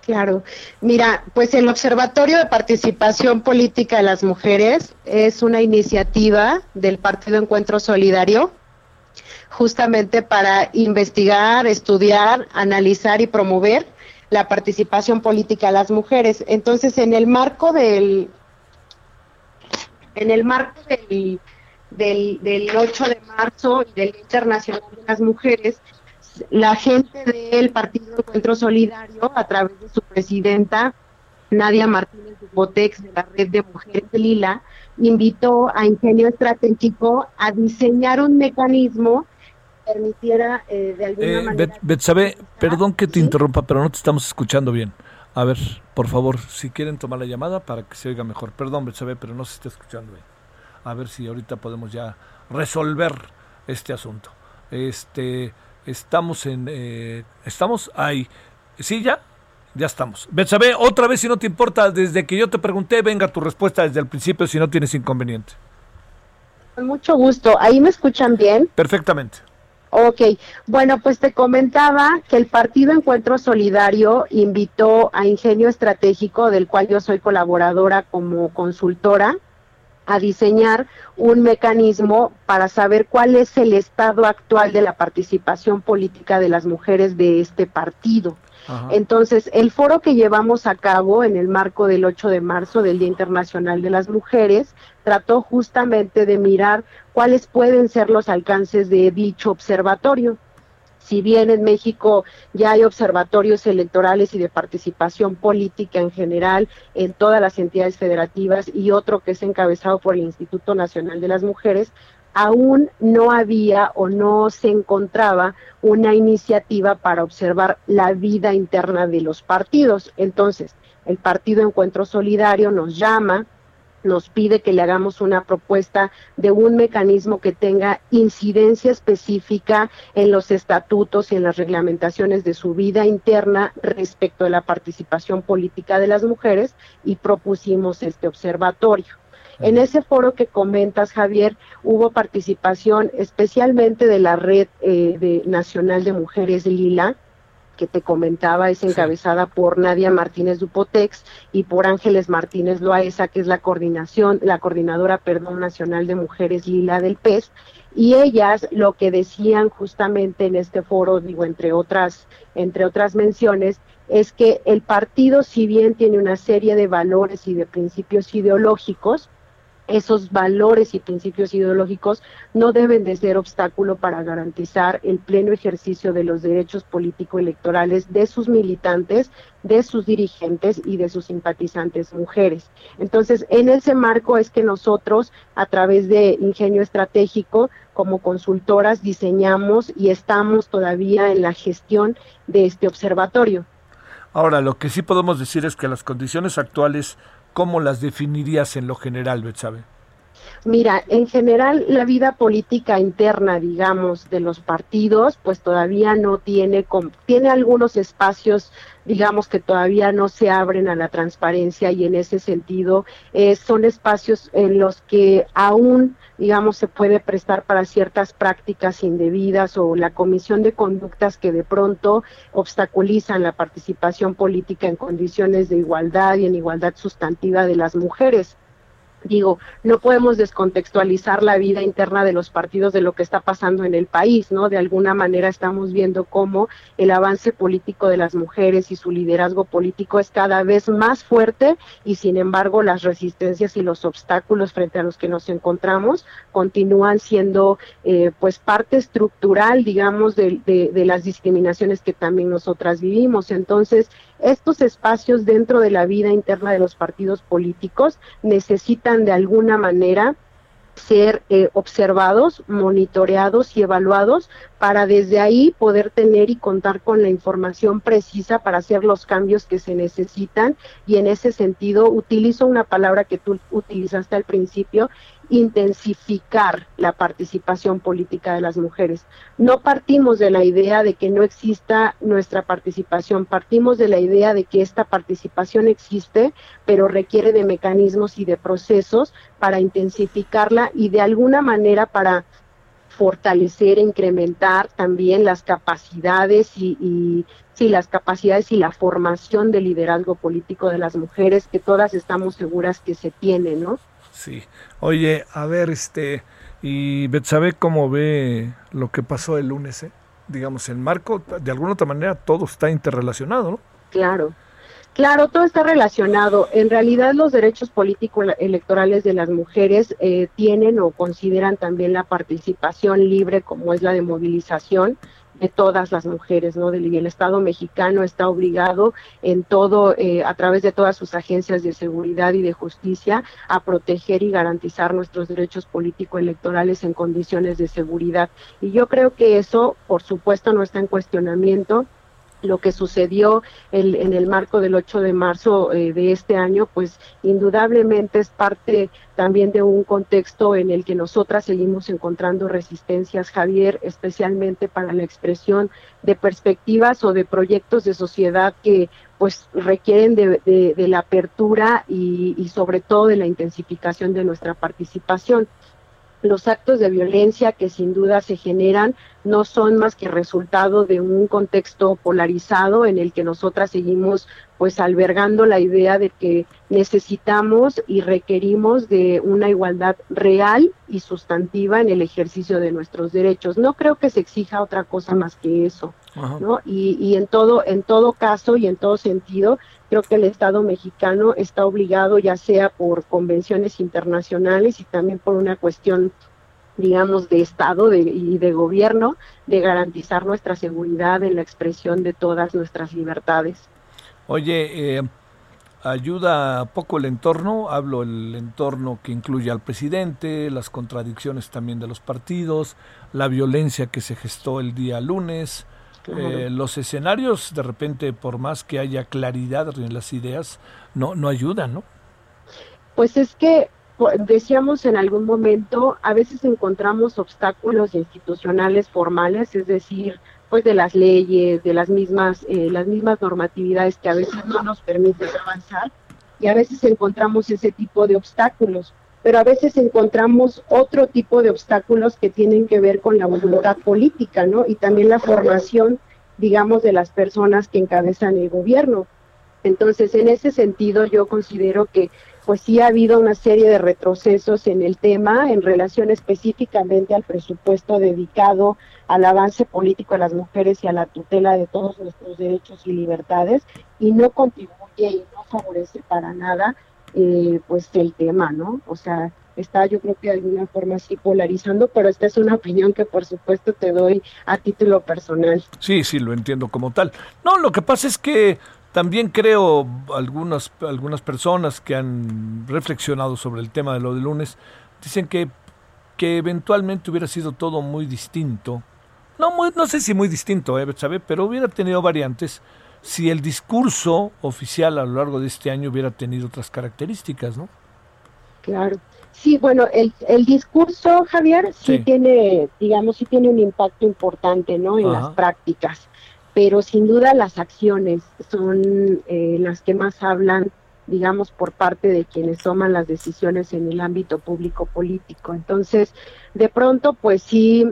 Claro, mira, pues el Observatorio de Participación Política de las Mujeres es una iniciativa del Partido Encuentro Solidario justamente para investigar, estudiar, analizar y promover la participación política de las mujeres. Entonces, en el marco del en el marco del, del, del 8 de marzo y del Internacional de las Mujeres, la gente del Partido Encuentro Solidario, a través de su presidenta, Nadia Martínez Botex, de la Red de Mujeres Lila, invitó a Ingenio Estratégico a diseñar un mecanismo permitiera eh, de alguna eh, manera... Betsabe, perdón que te interrumpa, pero no te estamos escuchando bien. A ver, por favor, si quieren tomar la llamada para que se oiga mejor. Perdón, Betsabe, pero no se está escuchando bien. A ver si ahorita podemos ya resolver este asunto. Este, estamos en... Eh, estamos ahí. ¿Sí, ya? Ya estamos. Betsabe, otra vez, si no te importa, desde que yo te pregunté, venga tu respuesta desde el principio, si no tienes inconveniente. Con mucho gusto. ¿Ahí me escuchan bien? Perfectamente. Ok, bueno, pues te comentaba que el Partido Encuentro Solidario invitó a Ingenio Estratégico, del cual yo soy colaboradora como consultora, a diseñar un mecanismo para saber cuál es el estado actual de la participación política de las mujeres de este partido. Entonces, el foro que llevamos a cabo en el marco del 8 de marzo del Día Internacional de las Mujeres trató justamente de mirar cuáles pueden ser los alcances de dicho observatorio. Si bien en México ya hay observatorios electorales y de participación política en general en todas las entidades federativas y otro que es encabezado por el Instituto Nacional de las Mujeres, aún no había o no se encontraba una iniciativa para observar la vida interna de los partidos. Entonces, el Partido Encuentro Solidario nos llama, nos pide que le hagamos una propuesta de un mecanismo que tenga incidencia específica en los estatutos y en las reglamentaciones de su vida interna respecto de la participación política de las mujeres y propusimos este observatorio. En ese foro que comentas, Javier, hubo participación especialmente de la Red eh, de, Nacional de Mujeres Lila, que te comentaba es encabezada por Nadia Martínez Dupotex y por Ángeles Martínez Loaesa, que es la coordinación, la coordinadora, perdón, nacional de mujeres Lila del PES, y ellas lo que decían justamente en este foro, digo, entre otras, entre otras menciones, es que el partido, si bien tiene una serie de valores y de principios ideológicos, esos valores y principios ideológicos no deben de ser obstáculo para garantizar el pleno ejercicio de los derechos político-electorales de sus militantes, de sus dirigentes y de sus simpatizantes mujeres. Entonces, en ese marco es que nosotros, a través de Ingenio Estratégico, como consultoras, diseñamos y estamos todavía en la gestión de este observatorio. Ahora, lo que sí podemos decir es que las condiciones actuales ¿cómo las definirías en lo general, Betsabe? Mira, en general la vida política interna, digamos, de los partidos, pues todavía no tiene, tiene algunos espacios, digamos, que todavía no se abren a la transparencia y en ese sentido eh, son espacios en los que aún, digamos, se puede prestar para ciertas prácticas indebidas o la comisión de conductas que de pronto obstaculizan la participación política en condiciones de igualdad y en igualdad sustantiva de las mujeres digo, no podemos descontextualizar la vida interna de los partidos de lo que está pasando en el país, ¿no? De alguna manera estamos viendo cómo el avance político de las mujeres y su liderazgo político es cada vez más fuerte y sin embargo las resistencias y los obstáculos frente a los que nos encontramos continúan siendo eh, pues parte estructural, digamos, de, de las discriminaciones que también nosotras vivimos. Entonces, estos espacios dentro de la vida interna de los partidos políticos necesitan de alguna manera ser eh, observados, monitoreados y evaluados para desde ahí poder tener y contar con la información precisa para hacer los cambios que se necesitan. Y en ese sentido utilizo una palabra que tú utilizaste al principio intensificar la participación política de las mujeres. No partimos de la idea de que no exista nuestra participación, partimos de la idea de que esta participación existe, pero requiere de mecanismos y de procesos para intensificarla y de alguna manera para fortalecer, incrementar también las capacidades y, sí, las capacidades y la formación de liderazgo político de las mujeres que todas estamos seguras que se tienen, ¿no? Sí. Oye, a ver, este, y Betsabe, ¿cómo ve lo que pasó el lunes? Eh? Digamos, en marco, de alguna otra manera, todo está interrelacionado, ¿no? Claro. Claro, todo está relacionado. En realidad los derechos políticos electorales de las mujeres eh, tienen o consideran también la participación libre como es la de movilización de todas las mujeres, ¿no? Y el Estado mexicano está obligado en todo, eh, a través de todas sus agencias de seguridad y de justicia, a proteger y garantizar nuestros derechos político-electorales en condiciones de seguridad. Y yo creo que eso, por supuesto, no está en cuestionamiento lo que sucedió en el marco del 8 de marzo eh, de este año, pues indudablemente es parte también de un contexto en el que nosotras seguimos encontrando resistencias, Javier, especialmente para la expresión de perspectivas o de proyectos de sociedad que pues requieren de, la apertura y sobre todo de la intensificación de nuestra participación los actos de violencia que sin duda se generan no son más que resultado de un contexto polarizado en el que nosotras seguimos pues albergando la idea de que necesitamos y requerimos de una igualdad real y sustantiva en el ejercicio de nuestros derechos. No creo que se exija otra cosa más que eso, ¿no? Y, y en todo en todo caso y en todo sentido creo que el Estado mexicano está obligado ya sea por convenciones internacionales y también por una cuestión digamos, de Estado y de gobierno, de garantizar nuestra seguridad en la expresión de todas nuestras libertades. Oye, eh, ayuda poco el entorno, hablo el entorno que incluye al presidente, las contradicciones también de los partidos, la violencia que se gestó el día lunes, eh, los escenarios de repente, por más que haya claridad en las ideas, no, no ayudan, ¿no? Pues es que decíamos en algún momento, a veces encontramos obstáculos institucionales formales, es decir, pues de las leyes, de las mismas, eh, las mismas normatividades que a veces no nos permiten avanzar, y a veces encontramos ese tipo de obstáculos, pero a veces encontramos otro tipo de obstáculos que tienen que ver con la voluntad política, ¿no? Y también la formación digamos, de las personas que encabezan el gobierno. Entonces, en ese sentido, yo considero que pues sí ha habido una serie de retrocesos en el tema en relación específicamente al presupuesto dedicado al avance político de las mujeres y a la tutela de todos nuestros derechos y libertades y no contribuye y no favorece para nada eh, pues el tema, ¿no? O sea, está yo creo que de alguna forma así polarizando, pero esta es una opinión que por supuesto te doy a título personal. Sí, sí, lo entiendo como tal. No, lo que pasa es que también creo algunas, algunas personas que han reflexionado sobre el tema de lo de lunes, dicen que, que eventualmente hubiera sido todo muy distinto. No, muy, no sé si muy distinto, ¿eh, pero hubiera tenido variantes si el discurso oficial a lo largo de este año hubiera tenido otras características, ¿no? Claro. Sí, bueno, el, el discurso, Javier, sí, tiene, digamos, sí tiene un impacto importante, ¿no? En las prácticas pero sin duda las acciones son eh, las que más hablan, digamos, por parte de quienes toman las decisiones en el ámbito público político. Entonces, de pronto, pues sí,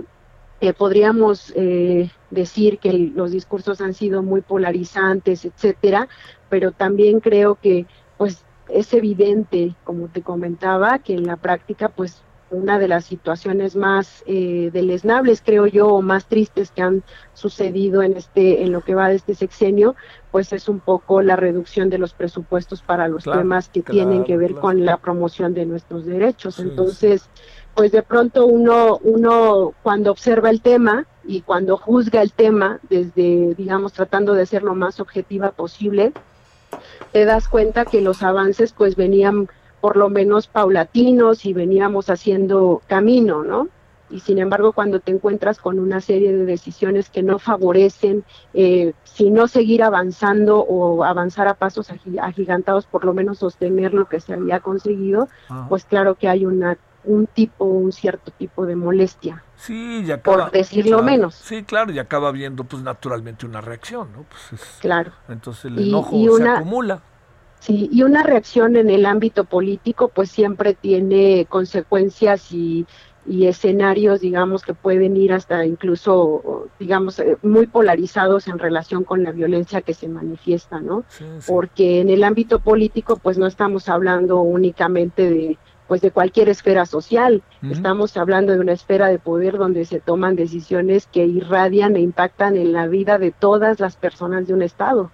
eh, podríamos eh, decir que los discursos han sido muy polarizantes, etcétera, pero también creo que, pues, es evidente, como te comentaba, que en la práctica, pues, una de las situaciones más eh, deleznables, creo yo, o más tristes que han sucedido en este, en lo que va de este sexenio, pues es un poco la reducción de los presupuestos para los temas que tienen que ver con la promoción de nuestros derechos. Entonces, pues de pronto uno, uno cuando observa el tema y cuando juzga el tema, desde, digamos, tratando de ser lo más objetiva posible, te das cuenta que los avances pues venían por lo menos paulatinos y veníamos haciendo camino, ¿no? Y sin embargo, cuando te encuentras con una serie de decisiones que no favorecen, eh, si no seguir avanzando o avanzar a pasos agigantados, por lo menos sostener lo que se había conseguido, pues claro que hay una un tipo, un cierto tipo de molestia. Sí, y acaba, por decirlo menos. Sí, claro, y acaba habiendo pues naturalmente una reacción, ¿no? Pues claro. Entonces el enojo se acumula. Sí, y una reacción en el ámbito político pues siempre tiene consecuencias y, escenarios, digamos, que pueden ir hasta incluso, digamos, eh, muy polarizados en relación con la violencia que se manifiesta, ¿no? Porque en el ámbito político pues no estamos hablando únicamente de pues de cualquier esfera social, estamos hablando de una esfera de poder donde se toman decisiones que irradian e impactan en la vida de todas las personas de un estado.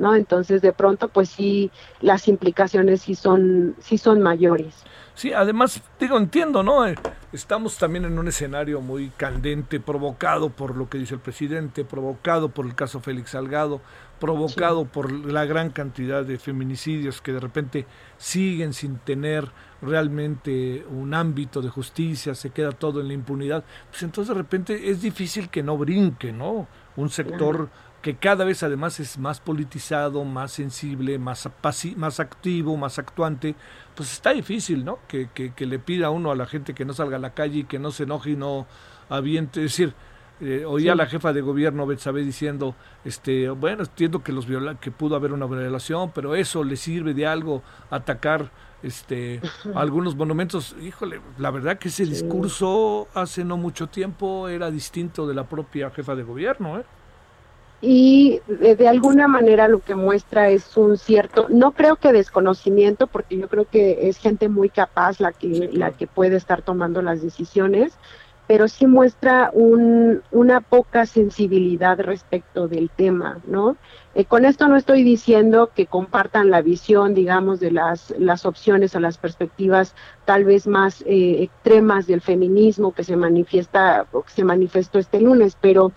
¿no? Entonces, de pronto, pues sí, las implicaciones sí son, sí son mayores. Sí, además, digo, entiendo, ¿no? Eh, estamos también en un escenario muy candente, provocado por lo que dice el presidente, provocado por el caso Félix Salgado, provocado por la gran cantidad de feminicidios que de repente siguen sin tener realmente un ámbito de justicia, se queda todo en la impunidad, pues entonces de repente es difícil que no brinque, ¿no? Un sector que cada vez además es más politizado, más sensible, más, más activo, más actuante, pues está difícil, ¿no? Que, que, le pida uno a la gente que no salga a la calle y que no se enoje y no aviente. Es decir, eh, oía a la jefa de gobierno Betsabe diciendo, este, bueno, entiendo que los viola que pudo haber una violación, pero eso le sirve de algo atacar este algunos monumentos. Híjole, la verdad que ese discurso hace no mucho tiempo era distinto de la propia jefa de gobierno, ¿eh? y de, alguna manera lo que muestra es un cierto, no creo que desconocimiento, porque yo creo que es gente muy capaz la que, la que puede estar tomando las decisiones, pero sí muestra un, una poca sensibilidad respecto del tema, ¿no? Eh, con esto no estoy diciendo que compartan la visión, digamos, de las, opciones o las perspectivas tal vez más eh, extremas del feminismo que se manifiesta, que se manifestó este lunes, pero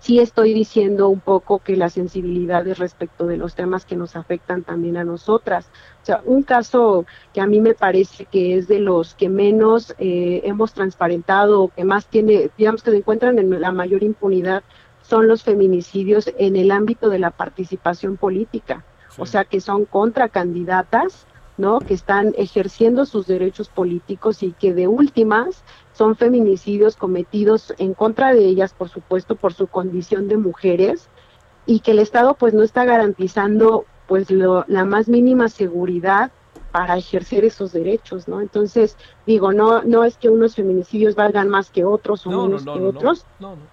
sí estoy diciendo un poco que las sensibilidades respecto de los temas que nos afectan también a nosotras. O sea, un caso que a mí me parece que es de los que menos eh, hemos transparentado o que más tiene, digamos que se encuentran en la mayor impunidad, son los feminicidios en el ámbito de la participación política. O sea, que son contracandidatas ¿no? que están ejerciendo sus derechos políticos y que de últimas son feminicidios cometidos en contra de ellas, por supuesto, por su condición de mujeres y que el Estado pues no está garantizando pues lo, la más mínima seguridad para ejercer esos derechos, ¿no? Entonces, digo, no, no es que unos feminicidios valgan más que otros o menos que otros,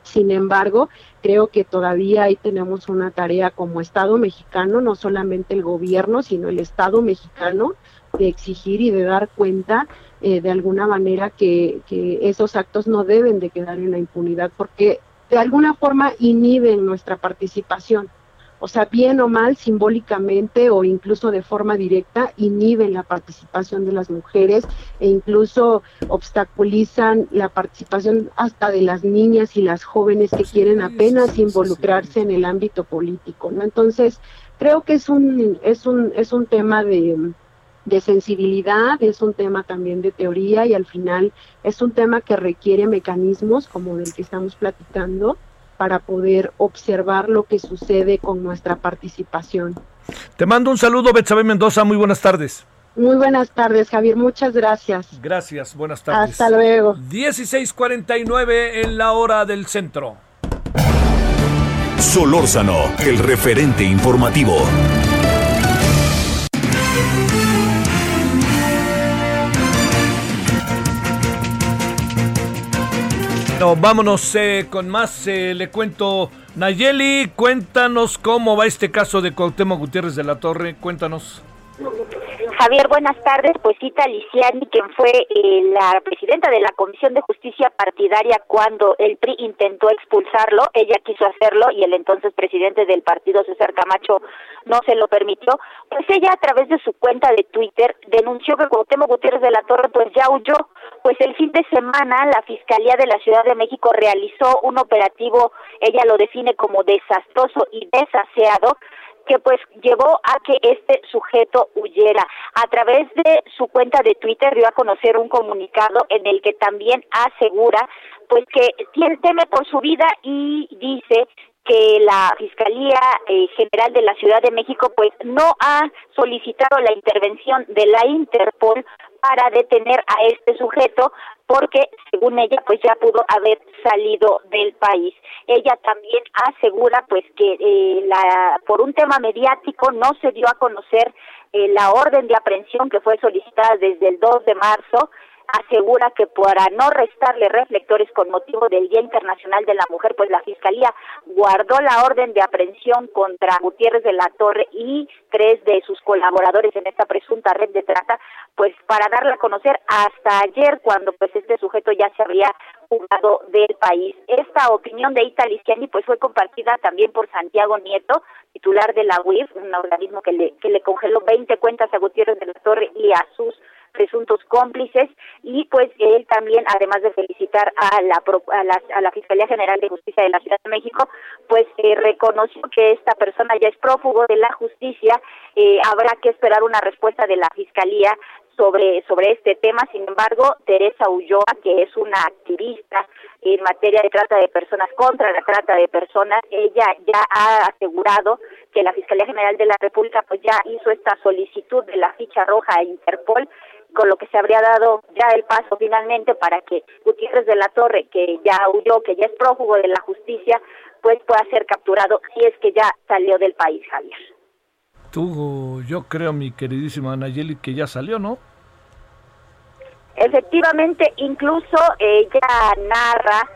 sin embargo, creo que todavía ahí tenemos una tarea como Estado mexicano, no solamente el gobierno, sino el Estado mexicano, de exigir y de dar cuenta eh, de alguna manera que, que esos actos no deben de quedar en la impunidad, porque de alguna forma inhiben nuestra participación o sea, bien o mal, simbólicamente o incluso de forma directa, inhiben la participación de las mujeres e incluso obstaculizan la participación hasta de las niñas y las jóvenes que quieren apenas involucrarse en el ámbito político, ¿no? Entonces, creo que es un, es un, es un tema de, de sensibilidad, es un tema también de teoría y al final es un tema que requiere mecanismos como del que estamos platicando para poder observar lo que sucede con nuestra participación. Te mando un saludo, Betsabe Mendoza, muy buenas tardes. Muy buenas tardes, Javier, muchas gracias. Gracias, buenas tardes. Hasta luego. 16:49 en la hora del centro. Solórzano, el referente informativo. Vámonos eh, con más. Eh, le cuento, Nayeli, cuéntanos cómo va este caso de Cuauhtémoc Gutiérrez de la Torre. Cuéntanos. Javier, buenas tardes. Pues Cita Liciani, quien fue eh, la presidenta de la Comisión de Justicia Partidaria cuando el PRI intentó expulsarlo, ella quiso hacerlo y el entonces presidente del partido, César Camacho, no se lo permitió. Pues ella a través de su cuenta de Twitter denunció que Cuauhtémoc Gutiérrez de la Torre pues ya huyó. Pues el fin de semana la Fiscalía de la Ciudad de México realizó un operativo, ella lo define como desastroso y desaseado, que pues llevó a que este sujeto huyera. A través de su cuenta de Twitter dio a conocer un comunicado en el que también asegura pues que teme por su vida y dice que la Fiscalía eh, General de la Ciudad de México pues no ha solicitado la intervención de la Interpol para detener a este sujeto porque según ella pues ya pudo haber salido del país. Ella también asegura pues que eh, la por un tema mediático no se dio a conocer eh, la orden de aprehensión que fue solicitada desde el 2 de marzo asegura que para no restarle reflectores con motivo del Día Internacional de la Mujer, pues la Fiscalía guardó la orden de aprehensión contra Gutiérrez de la Torre y tres de sus colaboradores en esta presunta red de trata, pues para darla a conocer hasta ayer cuando pues este sujeto ya se había jugado del país. Esta opinión de Ita pues fue compartida también por Santiago Nieto, titular de la UIF, un organismo que le, que le congeló 20 cuentas a Gutiérrez de la Torre y a sus presuntos cómplices y pues él también además de felicitar a la a la, Fiscalía General de Justicia de la Ciudad de México pues eh, reconoció que esta persona ya es prófugo de la justicia eh, habrá que esperar una respuesta de la Fiscalía sobre sobre este tema. Sin embargo, Teresa Ulloa, que es una activista en materia de trata de personas contra la trata de personas, ella ya ha asegurado que la Fiscalía General de la República pues ya hizo esta solicitud de la ficha roja a Interpol con lo que se habría dado ya el paso finalmente para que Gutiérrez de la Torre, que ya huyó, que ya es prófugo de la justicia, pues pueda ser capturado si es que ya salió del país, Javier. Tú, yo creo, mi queridísima Nayeli, que ya salió, ¿no? Efectivamente, incluso ella narra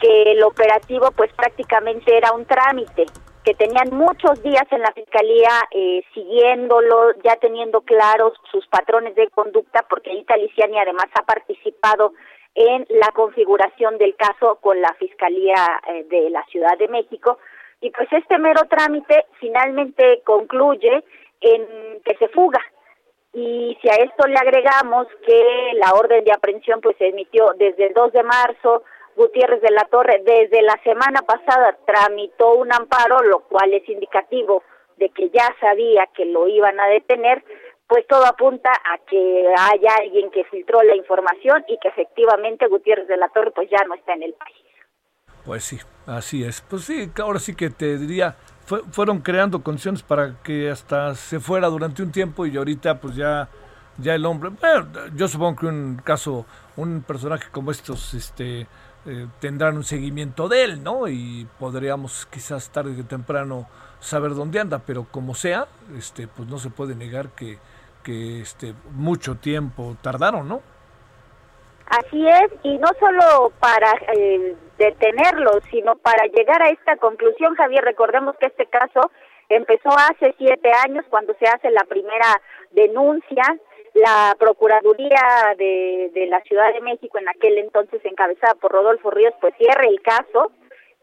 que el operativo pues prácticamente era un trámite, que tenían muchos días en la fiscalía eh, siguiéndolo, ya teniendo claros sus patrones de conducta, porque Ita Liciani además ha participado en la configuración del caso con la Fiscalía eh, de la Ciudad de México. Y pues este mero trámite finalmente concluye en que se fuga. Y si a esto le agregamos que la orden de aprehensión pues se emitió desde el 2 de marzo, Gutiérrez de la Torre desde la semana pasada tramitó un amparo, lo cual es indicativo de que ya sabía que lo iban a detener, pues todo apunta a que haya alguien que filtró la información y que efectivamente Gutiérrez de la Torre pues ya no está en el país. Pues sí, así es. Pues sí, ahora sí que te diría, fueron creando condiciones para que hasta se fuera durante un tiempo y ahorita pues ya ya el hombre, bueno, yo supongo que un caso, un personaje como estos, este, eh, tendrán un seguimiento de él, ¿no? Y podríamos quizás tarde que temprano saber dónde anda, pero como sea, este, pues no se puede negar que, que este, mucho tiempo tardaron, ¿no? Así es, y no solo para eh, detenerlo, sino para llegar a esta conclusión, Javier, recordemos que este caso empezó hace siete años cuando se hace la primera denuncia, la Procuraduría de, de la Ciudad de México, en aquel entonces encabezada por Rodolfo Ríos, pues cierra el caso,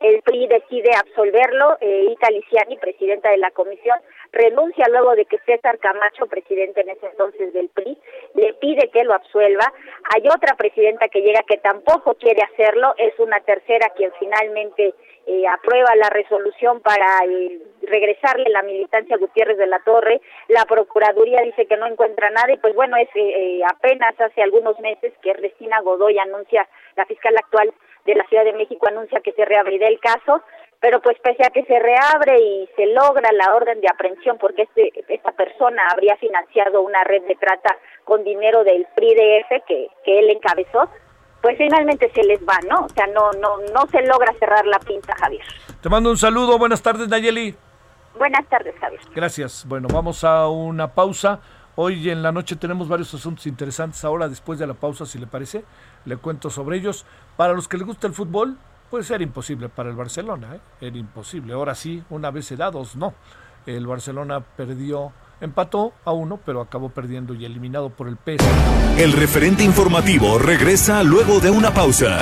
el PRI decide absolverlo, eh, Ita Liciani, presidenta de la comisión, renuncia luego de que César Camacho, presidente en ese entonces del PRI, le pide que lo absuelva. Hay otra presidenta que llega que tampoco quiere hacerlo, es una tercera quien finalmente eh, aprueba la resolución para eh, regresarle la militancia a Gutiérrez de la Torre. La Procuraduría dice que no encuentra nada y pues bueno, es eh, apenas hace algunos meses que Restina Godoy anuncia, la fiscal actual de la Ciudad de México anuncia que se reabrirá el caso, pero pues pese a que se reabre y se logra la orden de aprehensión porque este, esta persona habría financiado una red de trata con dinero del PRI-DF que, que él encabezó, pues finalmente se les va, ¿no? O sea, no, no, no se logra cerrar la pinza, Javier. Te mando un saludo, buenas tardes, Nayeli. Buenas tardes, Javier. Gracias. Bueno, vamos a una pausa. Hoy en la noche tenemos varios asuntos interesantes. Ahora, después de la pausa, si le parece, le cuento sobre ellos. Para los que les gusta el fútbol, puede ser imposible para el Barcelona, ¿eh? Era imposible. Ahora sí, una vez se da, dos no. El Barcelona perdió, empató a uno, pero acabó perdiendo y eliminado por el PS. El referente informativo regresa luego de una pausa.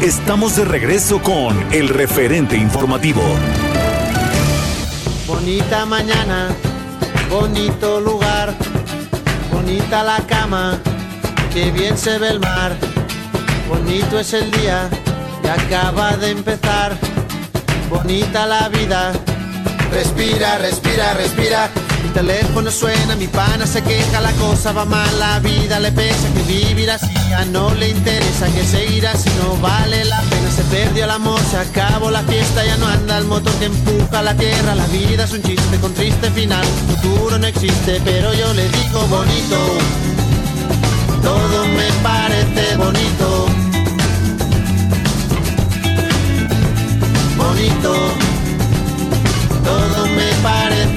Estamos de regreso con el referente informativo. Bonita mañana, bonito lugar, bonita la cama, que bien se ve el mar. Bonito es el día que acaba de empezar. Bonita la vida. Respira, respira, respira. Mi teléfono suena, mi pana se queja, la cosa va mal, la vida le pesa, que vivir así ya no le interesa, que seguir así no vale la pena, se perdió el amor, se acabó la fiesta, ya no anda el motor que empuja la tierra, la vida es un chiste con triste final, futuro no existe, pero yo le digo bonito, todo me parece bonito. Bonito,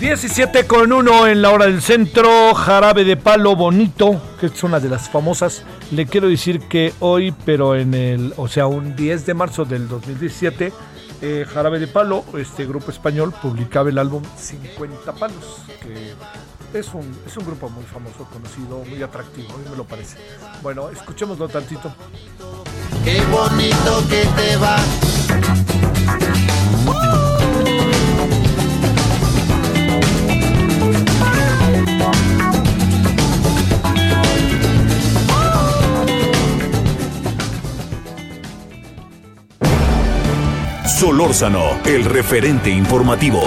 17 con 1 en la hora del centro, jarabe de palo bonito, que es una de las famosas. Le quiero decir que hoy, pero en el, o sea, un 10 de marzo del 2017, eh, Jarabe de Palo, este grupo español, publicaba el álbum 50 Palos, que es un, es un grupo muy famoso, conocido, muy atractivo, a mí me lo parece. Bueno, escuchémoslo tantito. Qué bonito que te va. Solórzano, el referente informativo.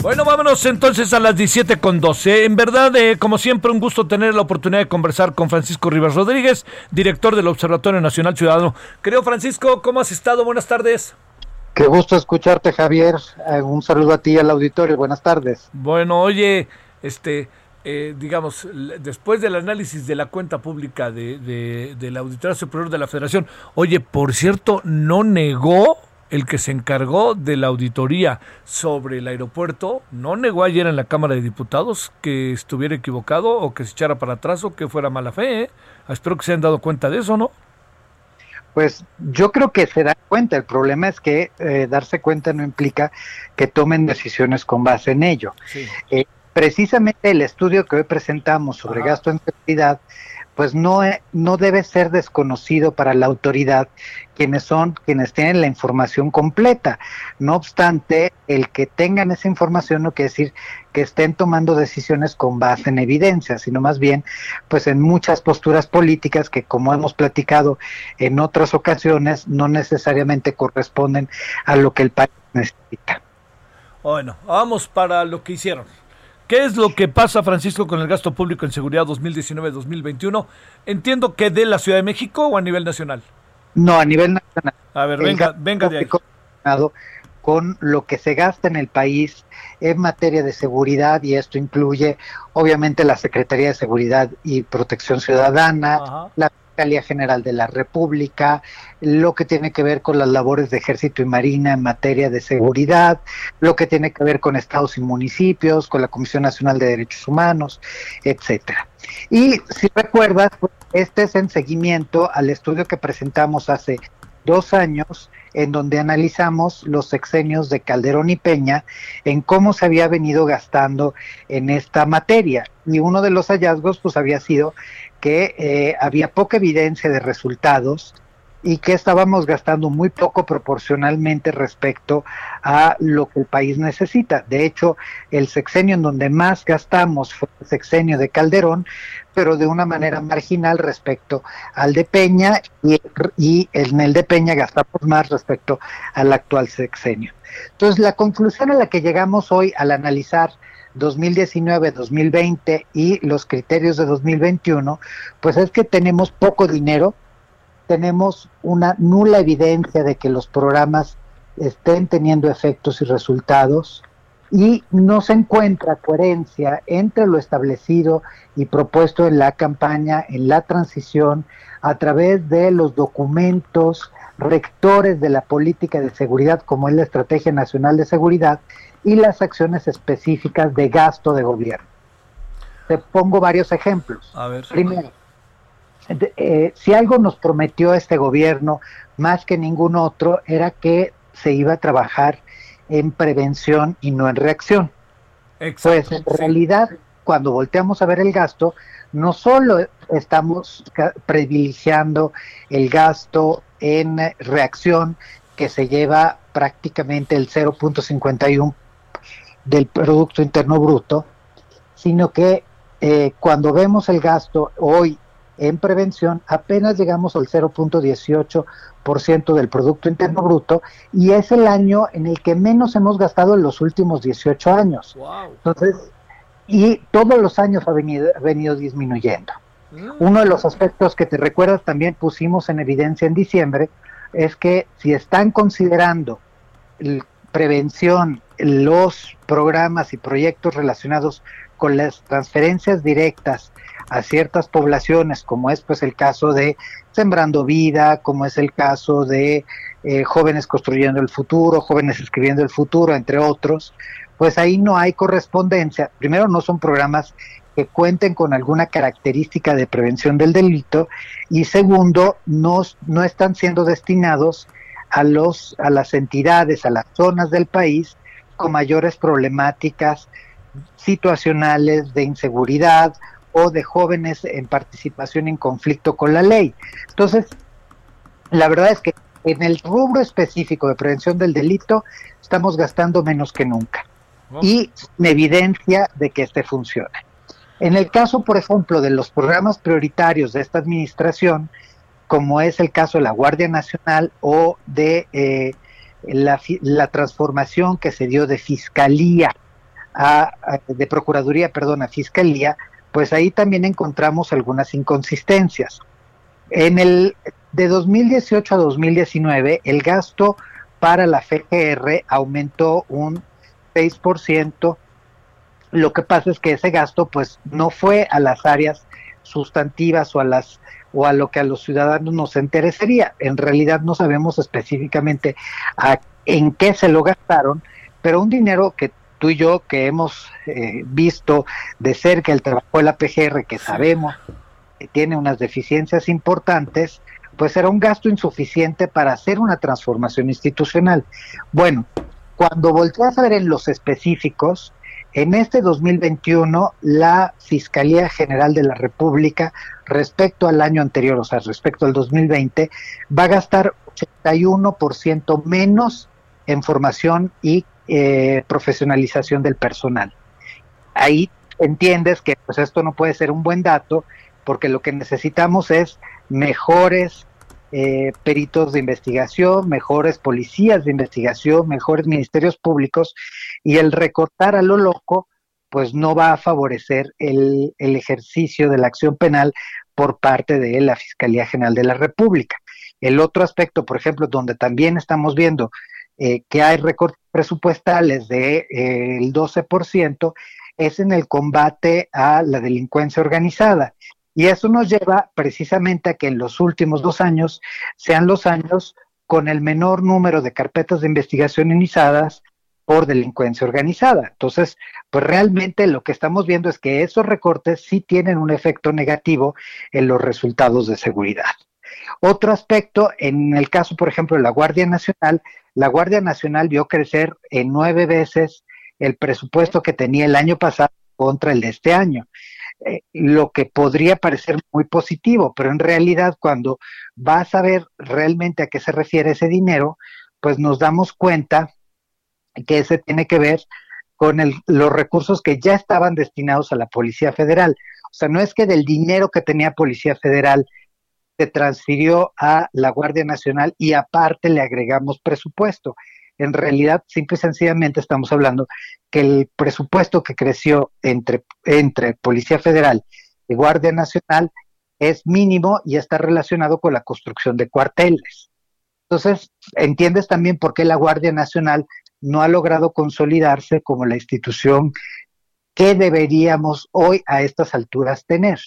Bueno, vámonos entonces a las 17 con 12. En verdad, eh, como siempre, un gusto tener la oportunidad de conversar con Francisco Rivas Rodríguez, director del Observatorio Nacional Ciudadano. Creo, Francisco, ¿cómo has estado? Buenas tardes. Qué gusto escucharte, Javier. Eh, un saludo a ti y al auditorio. Buenas tardes. Bueno, oye, este, eh, digamos, después del análisis de la cuenta pública de, de, de la Auditoría Superior de la Federación, oye, por cierto, no negó el que se encargó de la auditoría sobre el aeropuerto, no negó ayer en la Cámara de Diputados que estuviera equivocado o que se echara para atrás o que fuera mala fe. ¿eh? Espero que se hayan dado cuenta de eso, ¿no? Pues yo creo que se dan cuenta. El problema es que eh, darse cuenta no implica que tomen decisiones con base en ello. Sí. Eh, precisamente el estudio que hoy presentamos sobre gasto en seguridad, pues no, e- no debe ser desconocido para la autoridad quienes son quienes tienen la información completa. No obstante, el que tengan esa información no quiere decir que estén tomando decisiones con base en evidencia, sino más bien pues en muchas posturas políticas que como hemos platicado en otras ocasiones no necesariamente corresponden a lo que el país necesita. Bueno, vamos para lo que hicieron. ¿Qué es lo que pasa, Francisco, con el gasto público en seguridad 2019-2021? Entiendo que de la Ciudad de México o a nivel nacional. No, a nivel nacional. A ver, El venga, venga de ahí. con lo que se gasta en el país en materia de seguridad y esto incluye obviamente la Secretaría de Seguridad y Protección Ciudadana, la General de la República, lo que tiene que ver con las labores de Ejército y Marina en materia de seguridad, lo que tiene que ver con estados y municipios, con la Comisión Nacional de Derechos Humanos, etcétera. Y si recuerdas, pues, este es en seguimiento al estudio que presentamos hace dos años en donde analizamos los sexenios de Calderón y Peña en cómo se había venido gastando en esta materia. Y uno de los hallazgos pues había sido que eh, había poca evidencia de resultados y que estábamos gastando muy poco proporcionalmente respecto a lo que el país necesita. De hecho, el sexenio en donde más gastamos fue el sexenio de Calderón, pero de una manera marginal respecto al de Peña y, y en el de Peña gastamos más respecto al actual sexenio. Entonces, la conclusión a la que llegamos hoy al analizar 2019, 2020 y los criterios de 2021, pues es que tenemos poco dinero, tenemos una nula evidencia de que los programas estén teniendo efectos y resultados y no se encuentra coherencia entre lo establecido y propuesto en la campaña, en la transición, a través de los documentos rectores de la política de seguridad, como es la Estrategia Nacional de Seguridad, y las acciones específicas de gasto de gobierno. Te pongo varios ejemplos. A ver. Primero, eh, si algo nos prometió este gobierno más que ningún otro era que se iba a trabajar en prevención y no en reacción. Pues en realidad, cuando volteamos a ver el gasto, no solo estamos privilegiando el gasto en reacción, que se lleva prácticamente el 0.51 del Producto Interno Bruto, sino que eh, cuando vemos el gasto hoy en prevención, apenas llegamos al 0.18% del Producto Interno Bruto y es el año en el que menos hemos gastado en los últimos 18 años. Entonces, y todos los años ha venido, ha venido disminuyendo. Uno de los aspectos que te recuerdas también pusimos en evidencia en diciembre es que si están considerando el- prevención, los programas y proyectos relacionados con las transferencias directas a ciertas poblaciones, como es pues el caso de Sembrando Vida, como es el caso de eh, Jóvenes Construyendo el Futuro, Jóvenes Escribiendo el Futuro, entre otros, pues ahí no hay correspondencia. Primero, no son programas que cuenten con alguna característica de prevención del delito y segundo, no, no están siendo destinados a, los, a las entidades, a las zonas del país con mayores problemáticas situacionales de inseguridad o de jóvenes en participación en conflicto con la ley. Entonces, la verdad es que en el rubro específico de prevención del delito estamos gastando menos que nunca y sin evidencia de que este funcione. En el caso, por ejemplo, de los programas prioritarios de esta administración, como es el caso de la Guardia Nacional o de eh, la, la transformación que se dio de fiscalía a, a- de procuraduría, perdón, a fiscalía, pues ahí también encontramos algunas inconsistencias. En el de 2018 a 2019, el gasto para la FGR aumentó un 6%. Lo que pasa es que ese gasto pues no fue a las áreas sustantivas o a las o a lo que a los ciudadanos nos interesaría. En realidad no sabemos específicamente a- en qué se lo gastaron, pero un dinero que tú y yo que hemos eh, visto de cerca el trabajo de la PGR, que sabemos que tiene unas deficiencias importantes, pues era un gasto insuficiente para hacer una transformación institucional. Bueno, cuando volteas a ver en los específicos, En este 2021, la Fiscalía General de la República, respecto al año anterior, o sea, respecto al 2020, va a gastar 81% menos en formación y eh, profesionalización del personal. Ahí entiendes que pues esto no puede ser un buen dato porque lo que necesitamos es mejores eh, peritos de investigación, mejores policías de investigación, mejores ministerios públicos y el recortar a lo loco pues no va a favorecer el, el ejercicio de la acción penal por parte de la Fiscalía General de la República. El otro aspecto, por ejemplo, donde también estamos viendo eh, que hay recortes presupuestales del de, eh, 12%, es en el combate a la delincuencia organizada. Y eso nos lleva precisamente a que en los últimos dos años sean los años con el menor número de carpetas de investigación iniciadas por delincuencia organizada. Entonces, pues realmente lo que estamos viendo es que esos recortes sí tienen un efecto negativo en los resultados de seguridad. Otro aspecto, en el caso, por ejemplo, de la Guardia Nacional, la Guardia Nacional vio crecer en nueve veces el presupuesto que tenía el año pasado contra el de este año. Eh, lo que podría parecer muy positivo, pero en realidad cuando vas a ver realmente a qué se refiere ese dinero, pues nos damos cuenta que ese tiene que ver con los recursos que ya estaban destinados a la Policía Federal. O sea, no es que del dinero que tenía Policía Federal se transfirió a la Guardia Nacional y aparte le agregamos presupuesto en realidad simple y sencillamente estamos hablando que el presupuesto que creció entre, entre Policía Federal y Guardia Nacional es mínimo y está relacionado con la construcción de cuarteles. Entonces, entiendes también por qué la Guardia Nacional no ha logrado consolidarse como la institución que deberíamos hoy a estas alturas tener.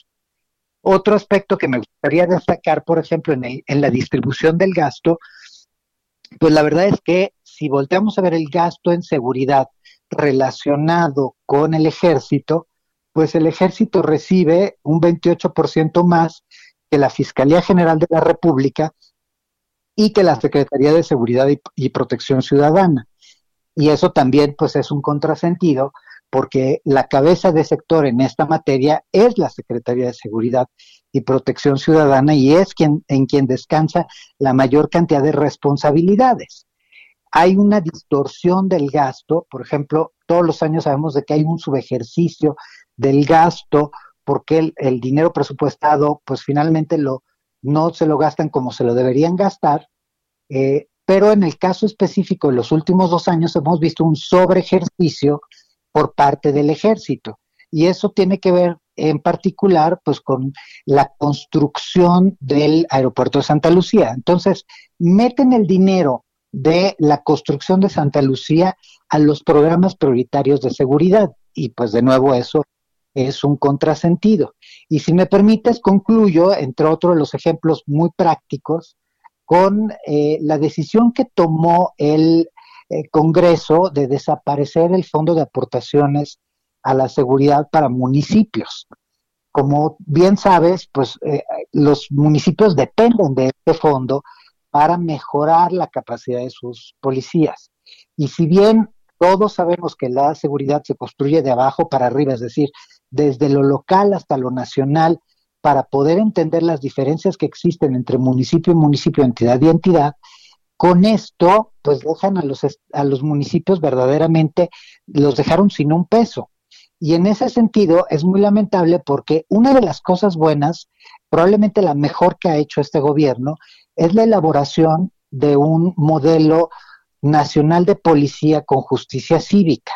Otro aspecto que me gustaría destacar, por ejemplo, en, la distribución del gasto, pues la verdad es que si volteamos a ver el gasto en seguridad relacionado con el ejército, pues el ejército recibe un 28% más que la Fiscalía General de la República y que la Secretaría de Seguridad y, Protección Ciudadana. Y eso también pues es un contrasentido porque la cabeza de sector en esta materia es la Secretaría de Seguridad y Protección Ciudadana y es quien en quien descansa la mayor cantidad de responsabilidades. Hay una distorsión del gasto, por ejemplo, todos los años sabemos de que hay un subejercicio del gasto porque el, dinero presupuestado, pues finalmente lo, no se lo gastan como se lo deberían gastar, eh, pero en el caso específico de los últimos dos años hemos visto un sobreejercicio por parte del ejército. Y eso tiene que ver en particular pues con la construcción del aeropuerto de Santa Lucía. Entonces, meten el dinero de la construcción de Santa Lucía a los programas prioritarios de seguridad. Y pues de nuevo eso es un contrasentido. Y si me permites, concluyo, entre otros los ejemplos muy prácticos, con eh, la decisión que tomó el eh, Congreso de desaparecer el fondo de aportaciones a la seguridad para municipios. Como bien sabes, pues eh, los municipios dependen de este fondo para mejorar la capacidad de sus policías. Y si bien todos sabemos que la seguridad se construye de abajo para arriba, es decir, desde lo local hasta lo nacional, para poder entender las diferencias que existen entre municipio y municipio, entidad y entidad, con esto, pues dejan a los, a los municipios verdaderamente, los dejaron sin un peso. Y en ese sentido es muy lamentable porque una de las cosas buenas, probablemente la mejor que ha hecho este gobierno, es la elaboración de un modelo nacional de policía con justicia cívica.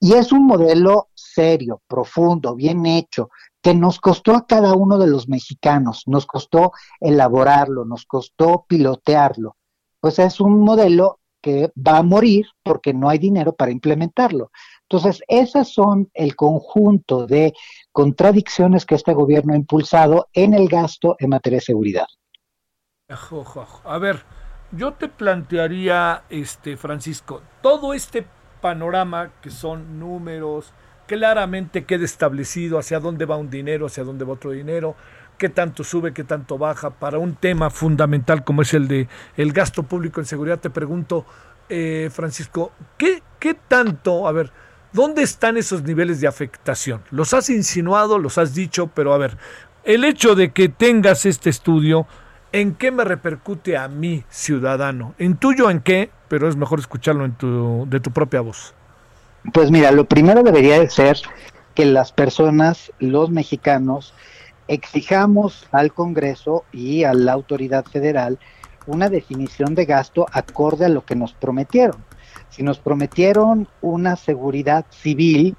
Y es un modelo serio, profundo, bien hecho, que nos costó a cada uno de los mexicanos, nos costó elaborarlo, nos costó pilotearlo. Pues es un modelo que va a morir porque no hay dinero para implementarlo. Entonces, esas son el conjunto de contradicciones que este gobierno ha impulsado en el gasto en materia de seguridad. A ver, yo te plantearía, este Francisco, todo este panorama que son números, claramente queda establecido hacia dónde va un dinero, hacia dónde va otro dinero, qué tanto sube, qué tanto baja, para un tema fundamental como es el de el gasto público en seguridad, te pregunto, eh, Francisco, ¿qué, ¿qué tanto, a ver, ¿Dónde están esos niveles de afectación? Los has insinuado, los has dicho, pero a ver, el hecho de que tengas este estudio, ¿en qué me repercute a mí, ciudadano? ¿En tuyo en qué? Pero es mejor escucharlo en tu, de tu propia voz. Pues mira, lo primero debería de ser que las personas, los mexicanos, exijamos al Congreso y a la autoridad federal una definición de gasto acorde a lo que nos prometieron. Si nos prometieron una seguridad civil,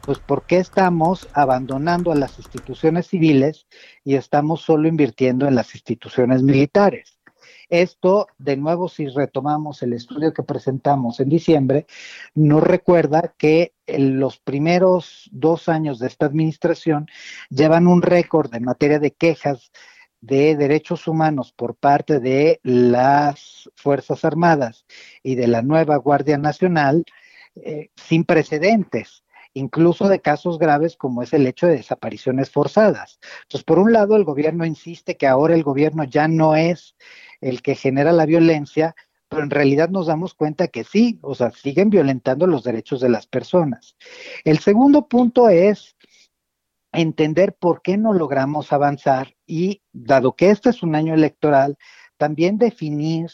pues ¿por qué estamos abandonando a las instituciones civiles y estamos solo invirtiendo en las instituciones militares? Esto, de nuevo, si retomamos el estudio que presentamos en diciembre, nos recuerda que en los primeros dos años de esta administración llevan un récord en materia de quejas de derechos humanos por parte de las Fuerzas Armadas y de la nueva Guardia Nacional eh, sin precedentes, incluso de casos graves como es el hecho de desapariciones forzadas. Entonces, por un lado, el gobierno insiste que ahora el gobierno ya no es el que genera la violencia, pero en realidad nos damos cuenta que sí, o sea, siguen violentando los derechos de las personas. El segundo punto es entender por qué no logramos avanzar y, dado que este es un año electoral, también definir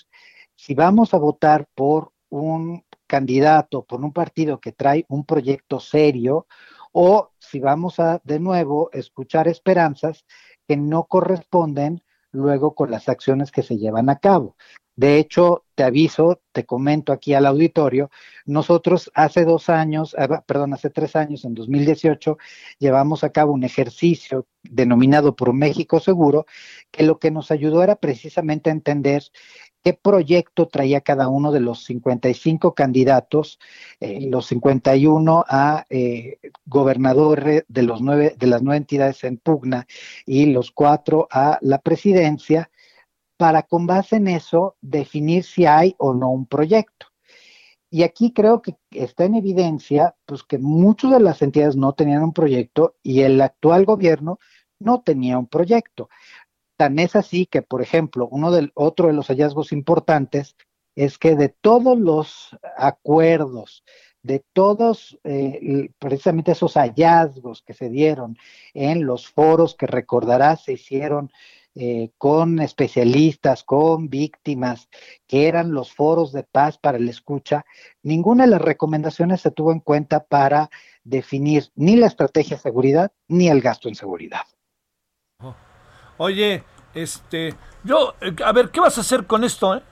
si vamos a votar por un candidato, por un partido que trae un proyecto serio, o si vamos a de nuevo escuchar esperanzas que no corresponden luego con las acciones que se llevan a cabo. De hecho, te aviso, te comento aquí al auditorio, nosotros hace dos años, ah, perdón, hace tres años, en 2018, llevamos a cabo un ejercicio denominado por México Seguro, que lo que nos ayudó era precisamente a entender qué proyecto traía cada uno de los 55 candidatos, eh, los 51 a eh, gobernador de, los nueve, de las nueve entidades en pugna y los cuatro a la presidencia, para con base en eso definir si hay o no un proyecto. Y aquí creo que está en evidencia pues que muchas de las entidades no tenían un proyecto y el actual gobierno no tenía un proyecto. Tan es así que, por ejemplo, uno del otro de los hallazgos importantes es que de todos los acuerdos, de todos eh, precisamente esos hallazgos que se dieron en los foros que recordarás se hicieron eh, con especialistas, con víctimas, que eran los foros de paz para la escucha, ninguna de las recomendaciones se tuvo en cuenta para definir ni la estrategia de seguridad ni el gasto en seguridad. Oye, este, yo, eh, a ver, ¿qué vas a hacer con esto? Eh?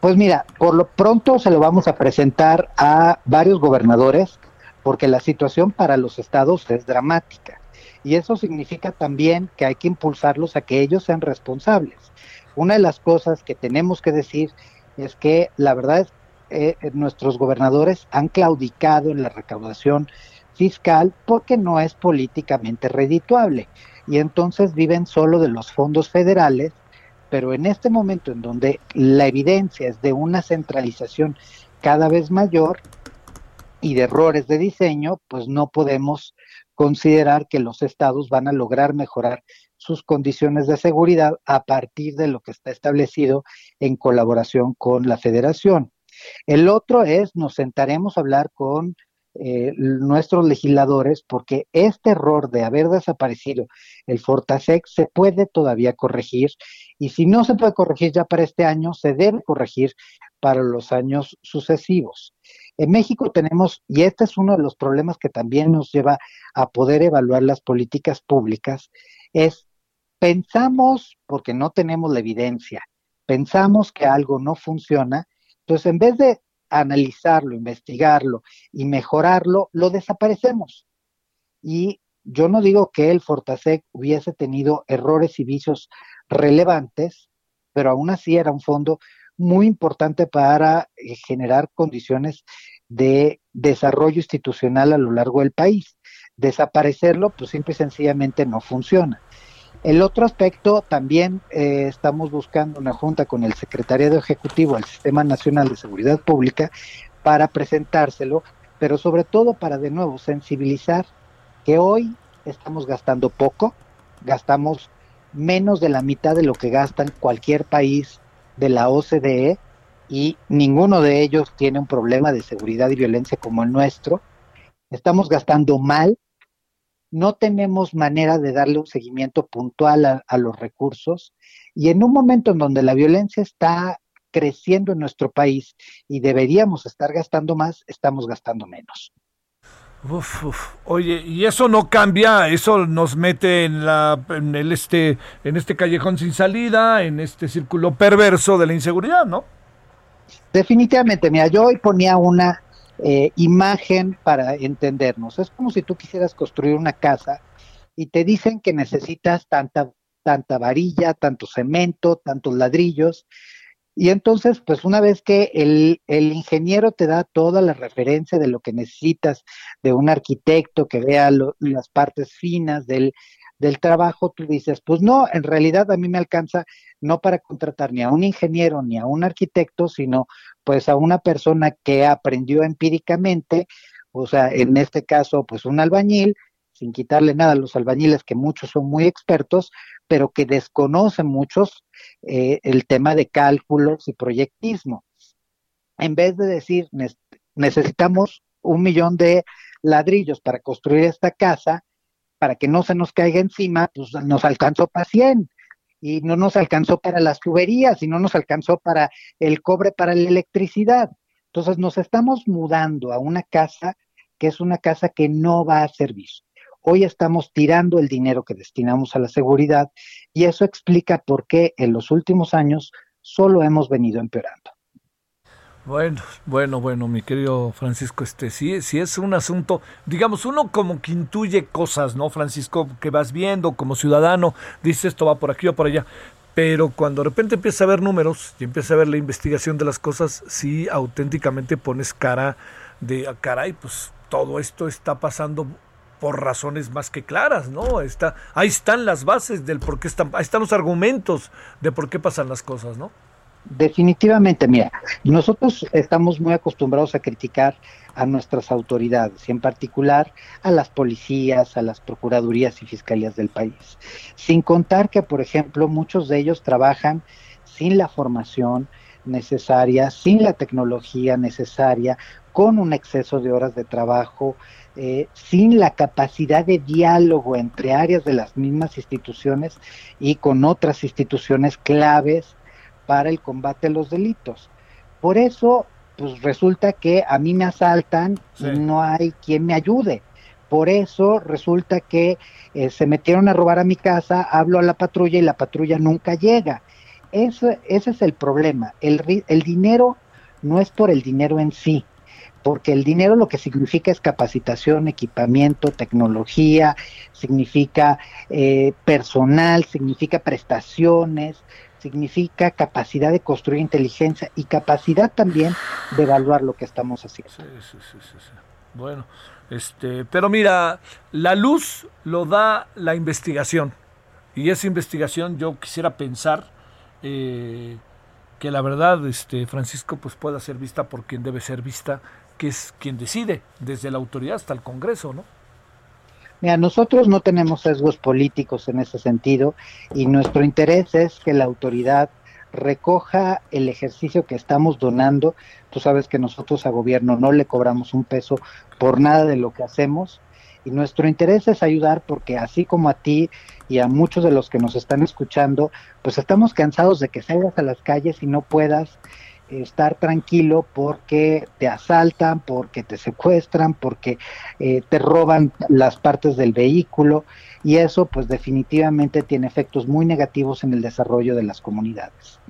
Pues mira, por lo pronto se lo vamos a presentar a varios gobernadores, porque la situación para los estados es dramática. Y eso significa también que hay que impulsarlos a que ellos sean responsables. Una de las cosas que tenemos que decir es que la verdad es eh, nuestros gobernadores han claudicado en la recaudación fiscal porque no es políticamente redituable y entonces viven solo de los fondos federales, pero en este momento en donde la evidencia es de una centralización cada vez mayor y de errores de diseño, pues no podemos considerar que los estados van a lograr mejorar sus condiciones de seguridad a partir de lo que está establecido en colaboración con la federación. El otro es, nos sentaremos a hablar con eh, nuestros legisladores porque este error de haber desaparecido el Fortasec se puede todavía corregir y si no se puede corregir ya para este año, se debe corregir para los años sucesivos. En México tenemos, y este es uno de los problemas que también nos lleva a poder evaluar las políticas públicas, es pensamos, porque no tenemos la evidencia, pensamos que algo no funciona, entonces en vez de analizarlo, investigarlo y mejorarlo, lo desaparecemos. Y yo no digo que el Fortasec hubiese tenido errores y vicios relevantes, pero aún así era un fondo muy importante para eh, generar condiciones de desarrollo institucional a lo largo del país. Desaparecerlo, pues simple y sencillamente no funciona. El otro aspecto, también eh, estamos buscando una junta con el Secretariado Ejecutivo del Sistema Nacional de Seguridad Pública para presentárselo, pero sobre todo para de nuevo sensibilizar que hoy estamos gastando poco, gastamos menos de la mitad de lo que gasta cualquier país de la OCDE y ninguno de ellos tiene un problema de seguridad y violencia como el nuestro. Estamos gastando mal, no tenemos manera de darle un seguimiento puntual a, los recursos y en un momento en donde la violencia está creciendo en nuestro país y deberíamos estar gastando más, estamos gastando menos. Oye, y eso no cambia, eso nos mete en la en el este en este callejón sin salida, en este círculo perverso de la inseguridad, ¿no? Definitivamente, mira, yo hoy ponía una eh, imagen para entendernos. Es como si tú quisieras construir una casa y te dicen que necesitas tanta, tanta varilla, tanto cemento, tantos ladrillos. Y entonces, pues una vez que el, el, ingeniero te da toda la referencia de lo que necesitas, de un arquitecto que vea las partes finas del, del trabajo, tú dices, pues no, en realidad a mí me alcanza no para contratar ni a un ingeniero ni a un arquitecto, sino pues a una persona que aprendió empíricamente, o sea, en este caso, pues un albañil, sin quitarle nada a los albañiles, que muchos son muy expertos, pero que desconocen muchos eh, el tema de cálculos y proyectismo. En vez de decir, necesitamos un millón de ladrillos para construir esta casa, para que no se nos caiga encima, pues nos alcanzó para 100 y no nos alcanzó para las tuberías y no nos alcanzó para el cobre, para la electricidad. Entonces nos estamos mudando a una casa que es una casa que no va a servir. Hoy estamos tirando el dinero que destinamos a la seguridad y eso explica por qué en los últimos años solo hemos venido empeorando. Bueno, bueno, bueno, mi querido Francisco, este sí, sí es un asunto, digamos, uno como que intuye cosas, ¿no, Francisco? Que vas viendo como ciudadano, dice esto va por aquí o por allá, pero cuando de repente empieza a ver números y empieza a ver la investigación de las cosas, sí auténticamente pones cara de, ah, caray, pues todo esto está pasando por razones más que claras, ¿no? Está, ahí están las bases del por qué están, ahí están los argumentos de por qué pasan las cosas, ¿no? Definitivamente, mira, nosotros estamos muy acostumbrados a criticar a nuestras autoridades y en particular a las policías, a las procuradurías y fiscalías del país, sin contar que, por ejemplo, muchos de ellos trabajan sin la formación necesaria, sin la tecnología necesaria, con un exceso de horas de trabajo, eh, sin la capacidad de diálogo entre áreas de las mismas instituciones y con otras instituciones claves para el combate a los delitos. Por eso, pues resulta que a mí me asaltan y no hay quien me ayude. Por eso resulta que eh, se metieron a robar a mi casa, hablo a la patrulla y la patrulla nunca llega. Eso, ese es el problema. El, el dinero no es por el dinero en sí, porque el dinero lo que significa es capacitación, equipamiento, tecnología, significa eh, personal, significa prestaciones, significa capacidad de construir inteligencia y capacidad también de evaluar lo que estamos haciendo. Sí, sí, sí, sí, Bueno, este, pero mira, la luz lo da la investigación. Y esa investigación yo quisiera pensar eh, que la verdad, este, Francisco, pues pueda ser vista por quien debe ser vista, que es quien decide, desde la autoridad hasta el Congreso, ¿no? Mira, nosotros no tenemos sesgos políticos en ese sentido y nuestro interés es que la autoridad recoja el ejercicio que estamos donando. Tú sabes que nosotros a gobierno no le cobramos un peso por nada de lo que hacemos y nuestro interés es ayudar porque así como a ti y a muchos de los que nos están escuchando, pues estamos cansados de que salgas a las calles y no puedas estar tranquilo porque te asaltan, porque te secuestran, porque eh, te roban las partes del vehículo y eso pues definitivamente tiene efectos muy negativos en el desarrollo de las comunidades.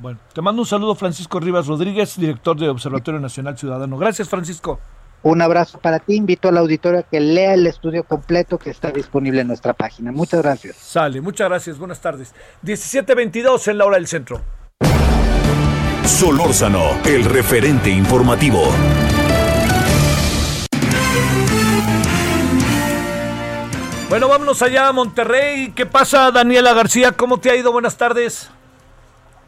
bueno, te mando un saludo Francisco Rivas Rodríguez, director de Observatorio Nacional Ciudadano. Gracias Francisco. Un abrazo para ti, invito al auditorio a que lea el estudio completo que está disponible en nuestra página. Muchas gracias. Sale, muchas gracias, buenas tardes. 17.22 en la hora del centro. Solórzano, el referente informativo. Bueno, vámonos allá a Monterrey. ¿Qué pasa, Daniela García? ¿Cómo te ha ido? Buenas tardes.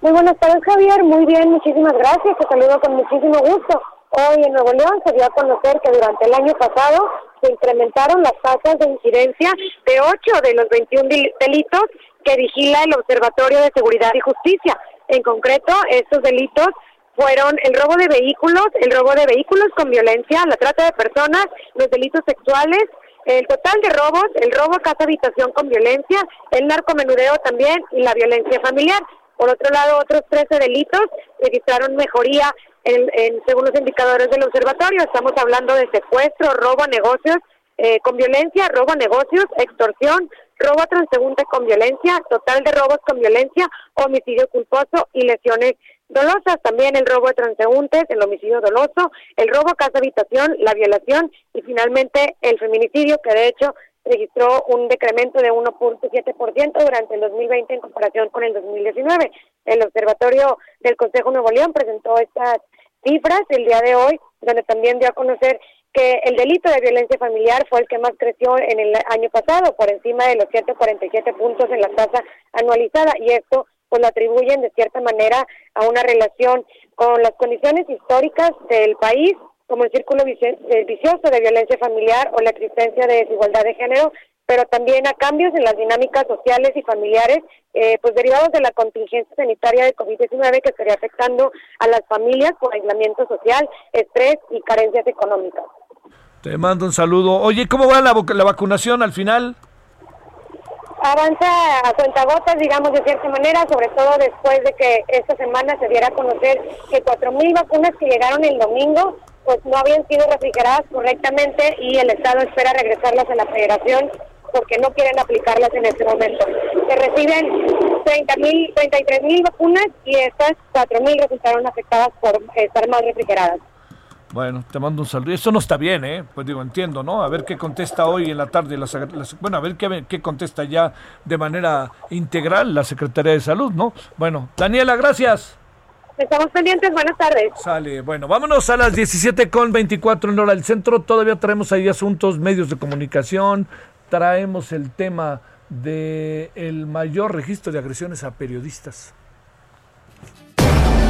Muy buenas tardes, Javier. Muy bien, muchísimas gracias. Te saludo con muchísimo gusto. Hoy en Nuevo León se dio a conocer que durante el año pasado se incrementaron las tasas de incidencia de 8 de los 21 delitos que vigila el Observatorio de Seguridad y Justicia. En concreto, estos delitos fueron el robo de vehículos, el robo de vehículos con violencia, la trata de personas, los delitos sexuales, el total de robos, el robo a casa habitación con violencia, el narcomenudeo también y la violencia familiar. Por otro lado, otros 13 delitos registraron mejoría en, según los indicadores del observatorio. Estamos hablando de secuestro, robo a negocios eh, con violencia, robo a negocios, extorsión, robo a transeúnte con violencia, total de robos con violencia, homicidio culposo y lesiones dolosas. También el robo de transeúntes, el homicidio doloso, el robo a casa habitación, la violación y finalmente el feminicidio, que de hecho registró un decremento de 1.7% durante el 2020 en comparación con el 2019. El Observatorio del Consejo Nuevo León presentó estas cifras el día de hoy, donde también dio a conocer que el delito de violencia familiar fue el que más creció en el año pasado, por encima de los 147 puntos en la tasa anualizada, y esto pues lo atribuyen de cierta manera a una relación con las condiciones históricas del país como el círculo eh, vicioso de violencia familiar o la existencia de desigualdad de género, pero también a cambios en las dinámicas sociales y familiares, eh, pues derivados de la contingencia sanitaria de COVID-19 que estaría afectando a las familias por aislamiento social, estrés y carencias económicas. Te mando un saludo. Oye, ¿cómo va la, vacunación al final? Avanza a cuentagotas, digamos de cierta manera, sobre todo después de que esta semana se diera a conocer que 4.000 vacunas que llegaron el domingo pues no habían sido refrigeradas correctamente y el Estado espera regresarlas a la Federación porque no quieren aplicarlas en este momento. Se reciben 30 mil, 33 mil vacunas y estas 4 mil resultaron afectadas por estar mal refrigeradas. Bueno, te mando un saludo. Eso no está bien, ¿eh? Pues digo, entiendo, ¿no? A ver qué contesta hoy en la tarde. La, bueno, a ver qué, qué contesta ya de manera integral la Secretaría de Salud, ¿no? Bueno, Daniela, gracias. Estamos pendientes, buenas tardes. Sale, bueno, vámonos a las 17 con 24 en hora del centro. Todavía traemos ahí asuntos, medios de comunicación, traemos el tema de el mayor registro de agresiones a periodistas.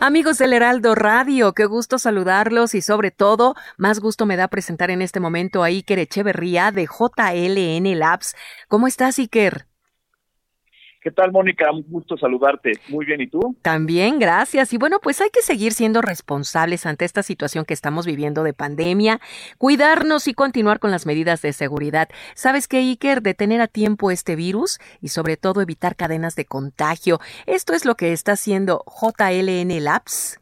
Amigos del Heraldo Radio, qué gusto saludarlos y sobre todo, más gusto me da presentar en este momento a Iker Echeverría de JLN Labs. ¿Cómo estás, Iker? ¿Qué tal, Mónica? Un gusto saludarte. Muy bien, ¿y tú? También, gracias. Y bueno, pues hay que seguir siendo responsables ante esta situación que estamos viviendo de pandemia, cuidarnos y continuar con las medidas de seguridad. ¿Sabes qué, Iker? Detener a tiempo este virus y sobre todo evitar cadenas de contagio. Esto es lo que está haciendo JLN Labs.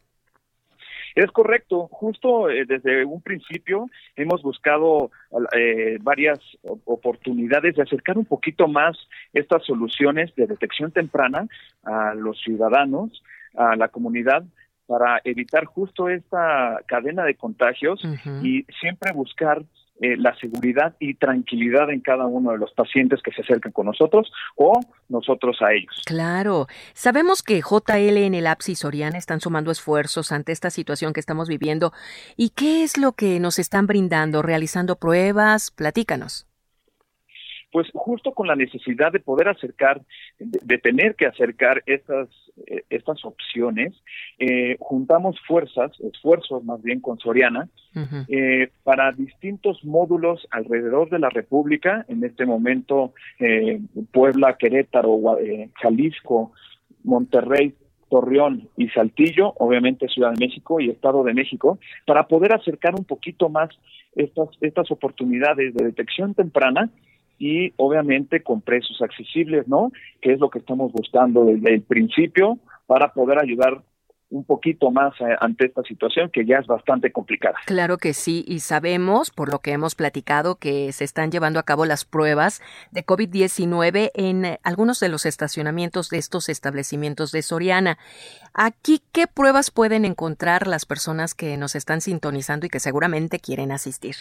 Es correcto, justo eh, desde un principio hemos buscado eh, varias oportunidades de acercar un poquito más estas soluciones de detección temprana a los ciudadanos, a la comunidad, para evitar justo esta cadena de contagios y siempre buscar eh, la seguridad y tranquilidad en cada uno de los pacientes que se acercan con nosotros o nosotros a ellos. Claro. Sabemos que JL en el APSI Soriana están sumando esfuerzos ante esta situación que estamos viviendo. ¿Y qué es lo que nos están brindando? ¿Realizando pruebas? Platícanos pues justo con la necesidad de poder acercar, de, tener que acercar estas, eh, estas opciones, eh, juntamos fuerzas, esfuerzos más bien con Soriana, eh, para distintos módulos alrededor de la República, en este momento Puebla, Querétaro, Jalisco, Monterrey, Torreón y Saltillo, obviamente Ciudad de México y Estado de México, para poder acercar un poquito más estas, estas oportunidades de detección temprana y obviamente con precios accesibles, ¿no? Que es lo que estamos buscando desde el principio para poder ayudar un poquito más eh, ante esta situación que ya es bastante complicada. Claro que sí, y sabemos, por lo que hemos platicado, que se están llevando a cabo las pruebas de COVID-19 en eh, algunos de los estacionamientos de estos establecimientos de Soriana. Aquí, ¿qué pruebas pueden encontrar las personas que nos están sintonizando y que seguramente quieren asistir?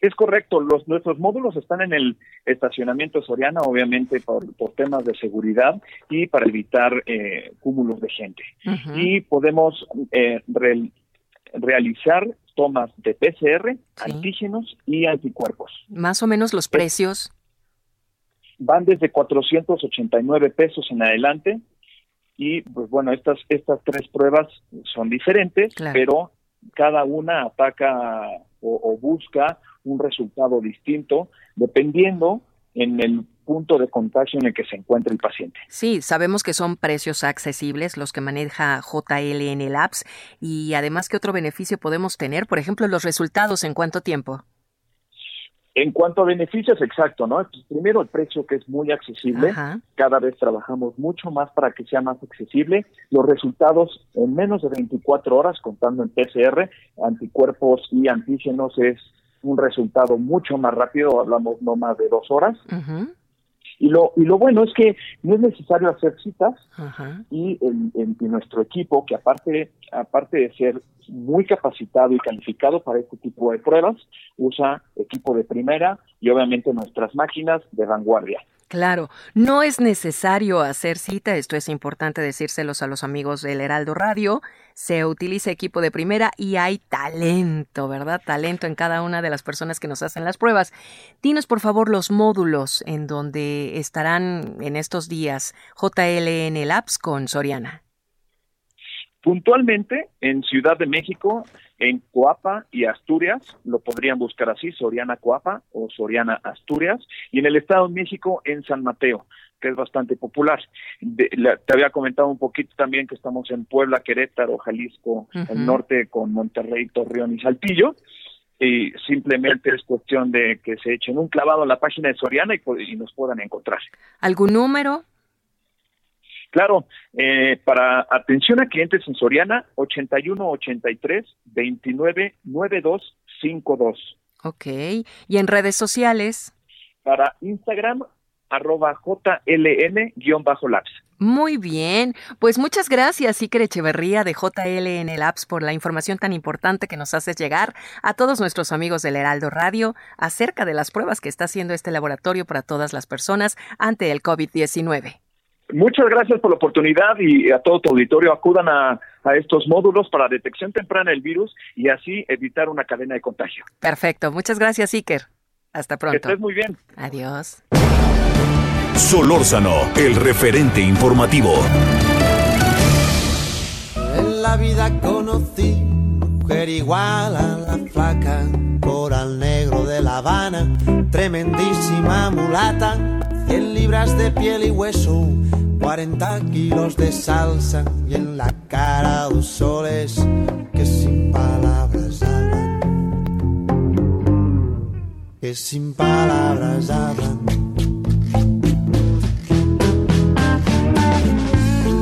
Es correcto, los, nuestros módulos están en el estacionamiento Soriana, obviamente por, temas de seguridad y para evitar eh, cúmulos de gente. Y podemos eh, realizar tomas de PCR, antígenos y anticuerpos. Más o menos los precios. Van desde 489 pesos en adelante y pues bueno, estas, estas tres pruebas son diferentes, pero cada una ataca o, busca un resultado distinto dependiendo en el punto de contagio en el que se encuentra el paciente. Sí, sabemos que son precios accesibles los que maneja JLN Labs y además, ¿qué otro beneficio podemos tener? Por ejemplo, los resultados en cuánto tiempo. En cuanto a beneficios, exacto, ¿no? Pues, primero el precio que es muy accesible, cada vez trabajamos mucho más para que sea más accesible, los resultados en menos de 24 horas, contando en PCR, anticuerpos y antígenos es un resultado mucho más rápido, hablamos no más de dos horas. Y lo, y lo bueno es que no es necesario hacer citas y en, nuestro equipo, que aparte, aparte de ser muy capacitado y calificado para este tipo de pruebas, usa equipo de primera y obviamente nuestras máquinas de vanguardia. Claro, no es necesario hacer cita, esto es importante decírselos a los amigos del Heraldo Radio. Se utiliza equipo de primera y hay talento, ¿verdad? Talento en cada una de las personas que nos hacen las pruebas. Dinos, por favor, los módulos en donde estarán en estos días JLN Labs con Soriana. Puntualmente, en Ciudad de México, en Coapa y Asturias, lo podrían buscar así, Soriana Coapa o Soriana Asturias, y en el Estado de México, en San Mateo, que es bastante popular. te había comentado un poquito también que estamos en Puebla, Querétaro, Jalisco, el norte con Monterrey, Torreón y Saltillo. Y simplemente es cuestión de que se echen un clavado a la página de Soriana y, y nos puedan encontrar. ¿Algún número? Claro, eh, para atención a clientes en Soriana, 81 83 29 92 52. Ok, ¿y en redes sociales? Para Instagram, arroba JLN-Labs. Muy bien, pues muchas gracias Iker Echeverría de JLN Labs por la información tan importante que nos haces llegar a todos nuestros amigos del Heraldo Radio acerca de las pruebas que está haciendo este laboratorio para todas las personas ante el COVID-19. Muchas gracias por la oportunidad y a todo tu auditorio acudan a, estos módulos para detección temprana del virus y así evitar una cadena de contagio. Perfecto, muchas gracias Iker. Hasta pronto. Que estés muy bien. Adiós. Solórzano, el referente informativo. En la vida conocí mujer igual a la flaca, coral negro de La Habana, tremendísima mulata, 100 libras de piel y hueso 40 kilos de salsa y en la cara dos soles que sin palabras hablan. Que sin palabras hablan.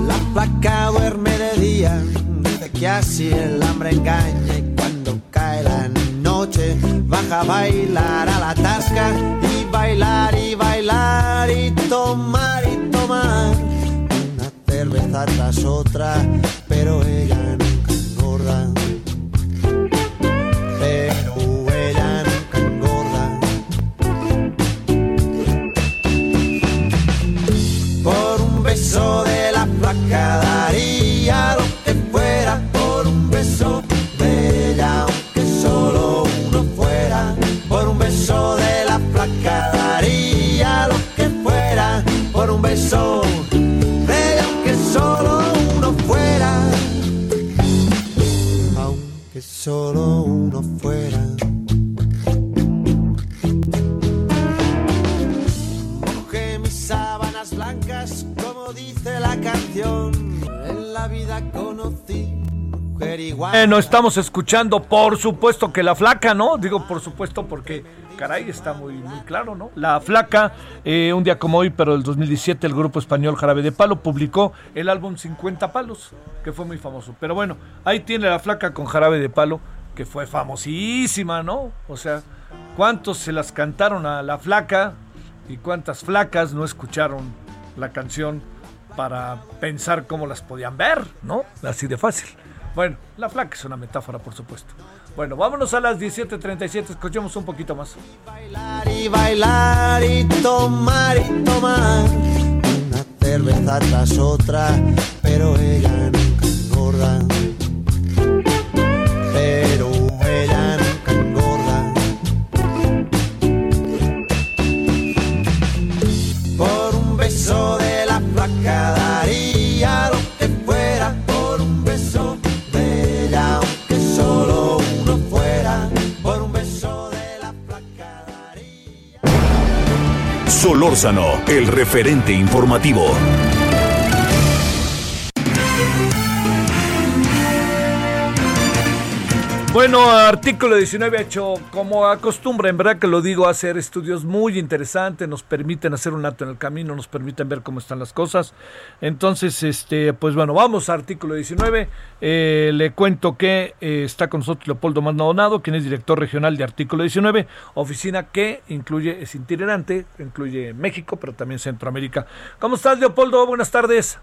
La placa duerme de día, dice que así el hambre engaña y cuando cae la noche baja a bailar a la tasca bailar y bailar y tomar y tomar cerveza tras otra, pero ella nunca engorda. Pero ella nunca engorda. Por un beso de la placa solo uno fuera. mis sábanas blancas, como dice la canción. En la vida conocí. Bueno, estamos escuchando, por supuesto que la flaca, ¿no? Digo por supuesto porque caray, está muy, muy claro, ¿no? La Flaca, eh, un día como hoy, pero el 2017, el grupo español Jarabe de Palo publicó el álbum 50 Palos, que fue muy famoso. Pero bueno, ahí tiene La Flaca con Jarabe de Palo, que fue famosísima, ¿no? O sea, ¿cuántos se las cantaron a La Flaca y cuántas flacas no escucharon la canción para pensar cómo las podían ver, ¿no? Así de fácil. Bueno, La Flaca es una metáfora, por supuesto. Bueno, vámonos a las 17.37, escuchemos un poquito más. Bailar y bailar y tomar y tomar una cerveza tras otra, pero ella nunca engorda. Solórzano, el referente informativo. Bueno, artículo 19 ha hecho, como acostumbra, en verdad que lo digo, hacer estudios muy interesantes, nos permiten hacer un acto en el camino, nos permiten ver cómo están las cosas. Entonces, este, pues bueno, vamos a artículo 19. Eh, le cuento que eh, está con nosotros Leopoldo Maldonado, quien es director regional de artículo 19, oficina que incluye, es itinerante, incluye México, pero también Centroamérica. ¿Cómo estás, Leopoldo? Buenas tardes.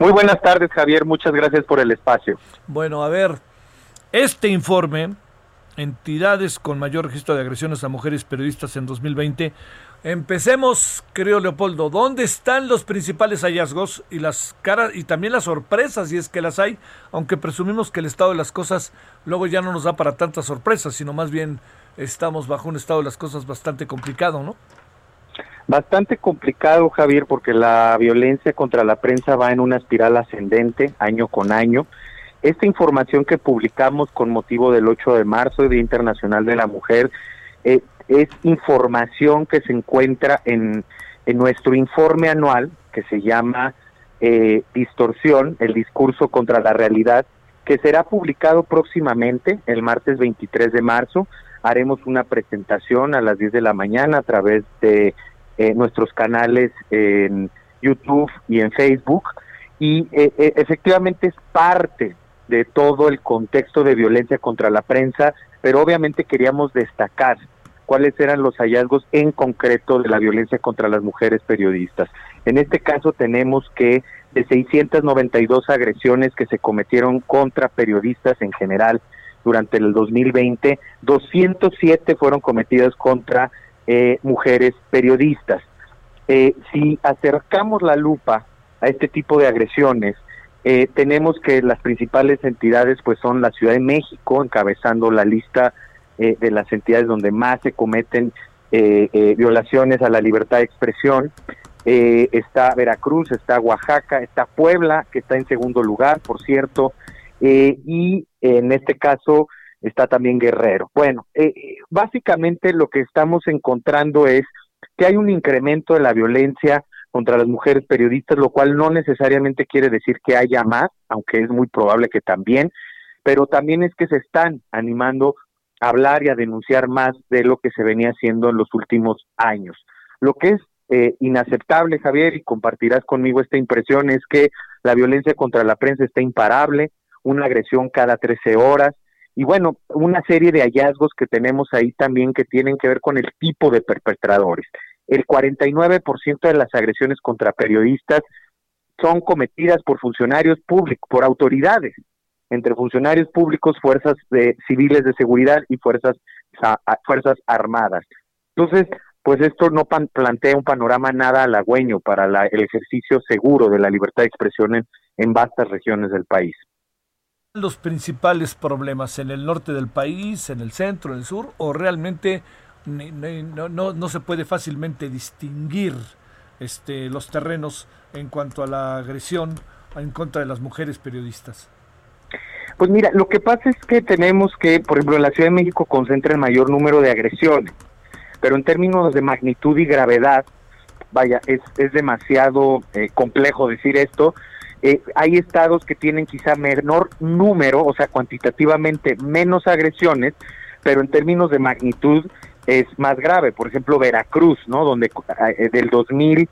Muy buenas tardes, Javier. Muchas gracias por el espacio. Bueno, a ver, este informe, entidades con mayor registro de agresiones a mujeres periodistas en 2020, empecemos, creo Leopoldo, ¿dónde están los principales hallazgos y las caras y también las sorpresas, si es que las hay, aunque presumimos que el estado de las cosas luego ya no nos da para tantas sorpresas, sino más bien estamos bajo un estado de las cosas bastante complicado, ¿no? Bastante complicado, Javier, porque la violencia contra la prensa va en una espiral ascendente año con año esta información que publicamos con motivo del 8 de marzo, Día Internacional de la Mujer, eh, es información que se encuentra en, nuestro informe anual que se llama eh, Distorsión, el discurso contra la realidad, que será publicado próximamente, el martes 23 de marzo. Haremos una presentación a las 10 de la mañana a través de eh, nuestros canales en YouTube y en Facebook. Y efectivamente es parte de todo el contexto de violencia contra la prensa, pero obviamente queríamos destacar cuáles eran los hallazgos en concreto de la violencia contra las mujeres periodistas. En este caso tenemos que de 692 agresiones que se cometieron contra periodistas en general durante el 2020, 207 fueron cometidas contra eh, mujeres periodistas. Eh, si acercamos la lupa a este tipo de agresiones, eh, tenemos que las principales entidades pues son la Ciudad de México encabezando la lista eh, de las entidades donde más se cometen eh, violaciones a la libertad de expresión. está Veracruz, está Oaxaca, está Puebla, que está en segundo lugar, por cierto, y en este caso está también Guerrero. Bueno, básicamente lo que estamos encontrando es que hay un incremento de la violencia contra las mujeres periodistas, lo cual no necesariamente quiere decir que haya más, aunque es muy probable que también, pero también es que se están animando a hablar y a denunciar más de lo que se venía haciendo en los últimos años. Lo que es eh, inaceptable, Javier, y compartirás conmigo esta impresión, es que la violencia contra la prensa está imparable, una agresión cada 13 horas, y bueno, una serie de hallazgos que tenemos ahí también que tienen que ver con el tipo de perpetradores el 49% de las agresiones contra periodistas son cometidas por funcionarios públicos, por autoridades, entre funcionarios públicos, fuerzas de, civiles de seguridad y fuerzas, fuerzas armadas. Entonces, pues esto no plantea un panorama nada halagüeño para el ejercicio seguro de la libertad de expresión en, en vastas regiones del país. ¿Los principales problemas en el norte del país, en el centro, en el sur, o realmente no, no, se puede fácilmente distinguir este, los terrenos en cuanto a la agresión en contra de las mujeres periodistas? Pues mira, lo que pasa es que tenemos que, por ejemplo, la Ciudad de México concentra el mayor número de agresiones, pero en términos de magnitud y gravedad, vaya, es, es demasiado eh, complejo decir esto. Eh, hay estados que tienen quizá menor número, o sea, cuantitativamente menos agresiones, pero en términos de magnitud es más grave. Por ejemplo, Veracruz, ¿no? Donde eh, del 2000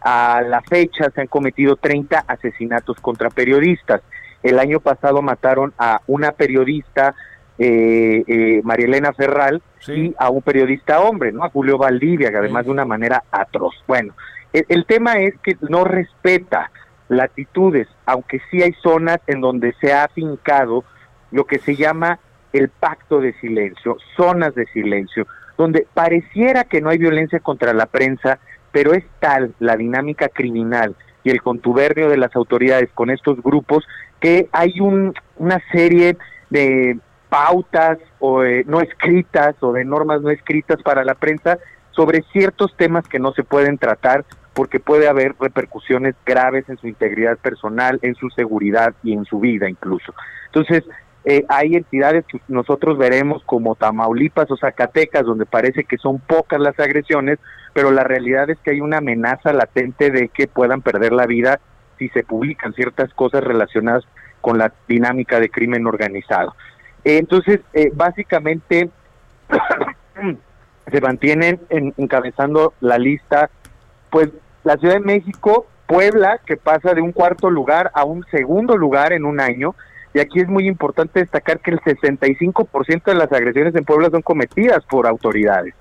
a la fecha se han cometido 30 asesinatos contra periodistas. El año pasado mataron a una periodista, eh, eh, María Elena Ferral, y a un periodista hombre, ¿no? A Julio Valdivia, que además de una manera atroz. Bueno, el, el tema es que no respeta latitudes, aunque sí hay zonas en donde se ha afincado lo que se llama el pacto de silencio, zonas de silencio, donde pareciera que no hay violencia contra la prensa, pero es tal la dinámica criminal y el contubernio de las autoridades con estos grupos que hay un, una serie de pautas o no escritas o de normas no escritas para la prensa sobre ciertos temas que no se pueden tratar porque puede haber repercusiones graves en su integridad personal, en su seguridad y en su vida incluso. Entonces, eh, hay entidades que nosotros veremos como Tamaulipas o Zacatecas, donde parece que son pocas las agresiones, pero la realidad es que hay una amenaza latente de que puedan perder la vida si se publican ciertas cosas relacionadas con la dinámica de crimen organizado. Entonces, eh, básicamente, se mantienen encabezando la lista, pues la Ciudad de México, Puebla, que pasa de un cuarto lugar a un segundo lugar en un año, y aquí es muy importante destacar que el 65% de las agresiones en Puebla son cometidas por autoridades.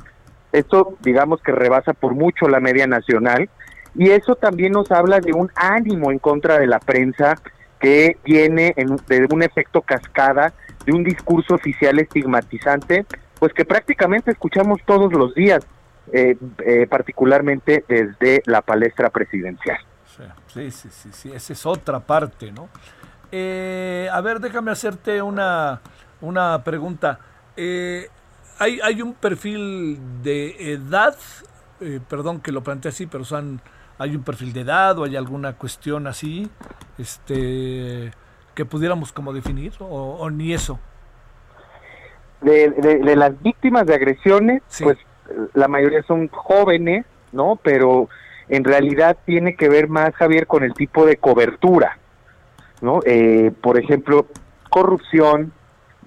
Esto, digamos que rebasa por mucho la media nacional, y eso también nos habla de un ánimo en contra de la prensa que viene de un efecto cascada, de un discurso oficial estigmatizante, pues que prácticamente escuchamos todos los días, eh, eh, particularmente desde la palestra presidencial. Sí, sí, sí, sí, esa es otra parte, ¿no? Eh, a ver, déjame hacerte una, una pregunta. hay, hay un perfil de edad, perdón que lo plantee así, pero son, hay un perfil de edad o hay alguna cuestión así, este, que pudiéramos como definir o ni eso de, las víctimas de agresiones, pues la mayoría son jóvenes, ¿no? Pero en realidad tiene que ver más, Javier, con el tipo de cobertura, ¿no? Eh, por ejemplo, corrupción,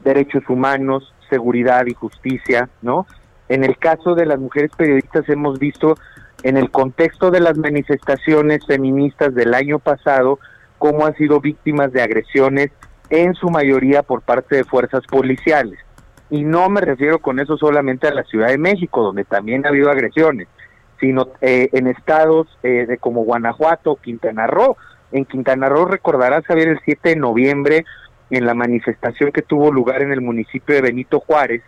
derechos humanos, seguridad y justicia, ¿no? En el caso de las mujeres periodistas hemos visto en el contexto de las manifestaciones feministas del año pasado cómo han sido víctimas de agresiones en su mayoría por parte de fuerzas policiales. Y no me refiero con eso solamente a la Ciudad de México, donde también ha habido agresiones, sino eh, en estados eh, de como Guanajuato, Quintana Roo. En Quintana Roo recordarás, Javier, el 7 de noviembre, en la manifestación que tuvo lugar en el municipio de Benito Juárez,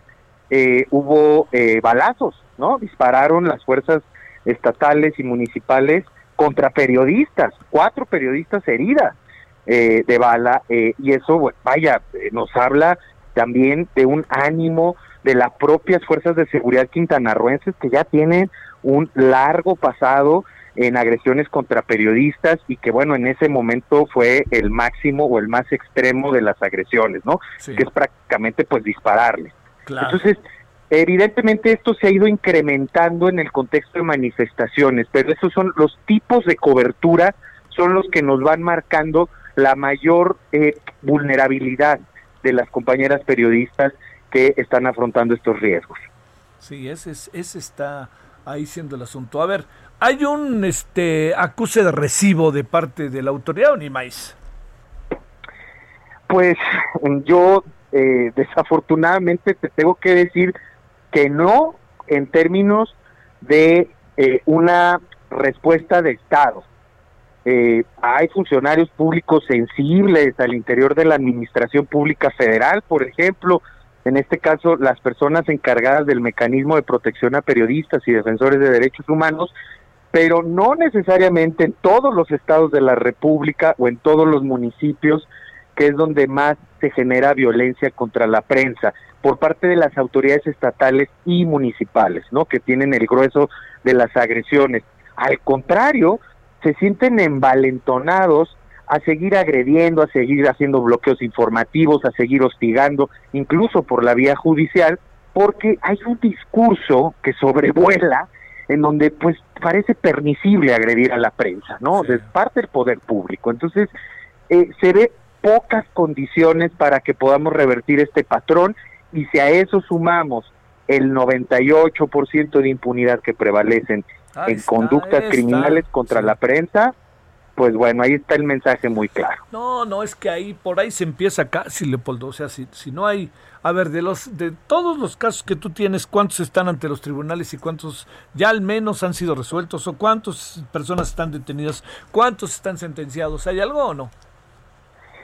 eh, hubo balazos, ¿no? Dispararon las fuerzas estatales y municipales contra periodistas, cuatro periodistas heridas de bala, y eso, vaya, nos habla también de un ánimo de las propias fuerzas de seguridad quintanarruenses que ya tienen un largo pasado en agresiones contra periodistas y que bueno, en ese momento fue el máximo o el más extremo de las agresiones, ¿no? Que es prácticamente pues dispararle. Entonces, evidentemente esto se ha ido incrementando en el contexto de manifestaciones, pero esos son los tipos de cobertura, son los que nos van marcando la mayor eh, vulnerabilidad de las compañeras periodistas que están afrontando estos riesgos. Sí, ese, ese está ahí siendo el asunto. A ver, ¿hay un este acuse de recibo de parte de la autoridad o ni más? Pues yo eh, desafortunadamente te tengo que decir que no en términos de eh, una respuesta de Estado. Eh, hay funcionarios públicos sensibles al interior de la Administración Pública Federal, por ejemplo, en este caso las personas encargadas del mecanismo de protección a periodistas y defensores de derechos humanos, pero no necesariamente en todos los estados de la República o en todos los municipios, que es donde más se genera violencia contra la prensa por parte de las autoridades estatales y municipales, ¿no? Que tienen el grueso de las agresiones. Al contrario, se sienten envalentonados a seguir agrediendo, a seguir haciendo bloqueos informativos, a seguir hostigando, incluso por la vía judicial, porque hay un discurso que sobrevuela en donde pues parece permisible agredir a la prensa, ¿no? De parte del poder público. Entonces, eh, se ve pocas condiciones para que podamos revertir este patrón y si a eso sumamos el 98% de impunidad que prevalecen en conductas criminales contra la prensa, pues bueno, ahí está el mensaje muy claro. No, no, es que ahí por ahí se empieza casi, Leopoldo. O sea, si, si no hay, a ver, de los de todos los casos que tú tienes, ¿cuántos están ante los tribunales y cuántos ya al menos han sido resueltos? ¿O cuántas personas están detenidas? ¿Cuántos están sentenciados? ¿Hay algo o no?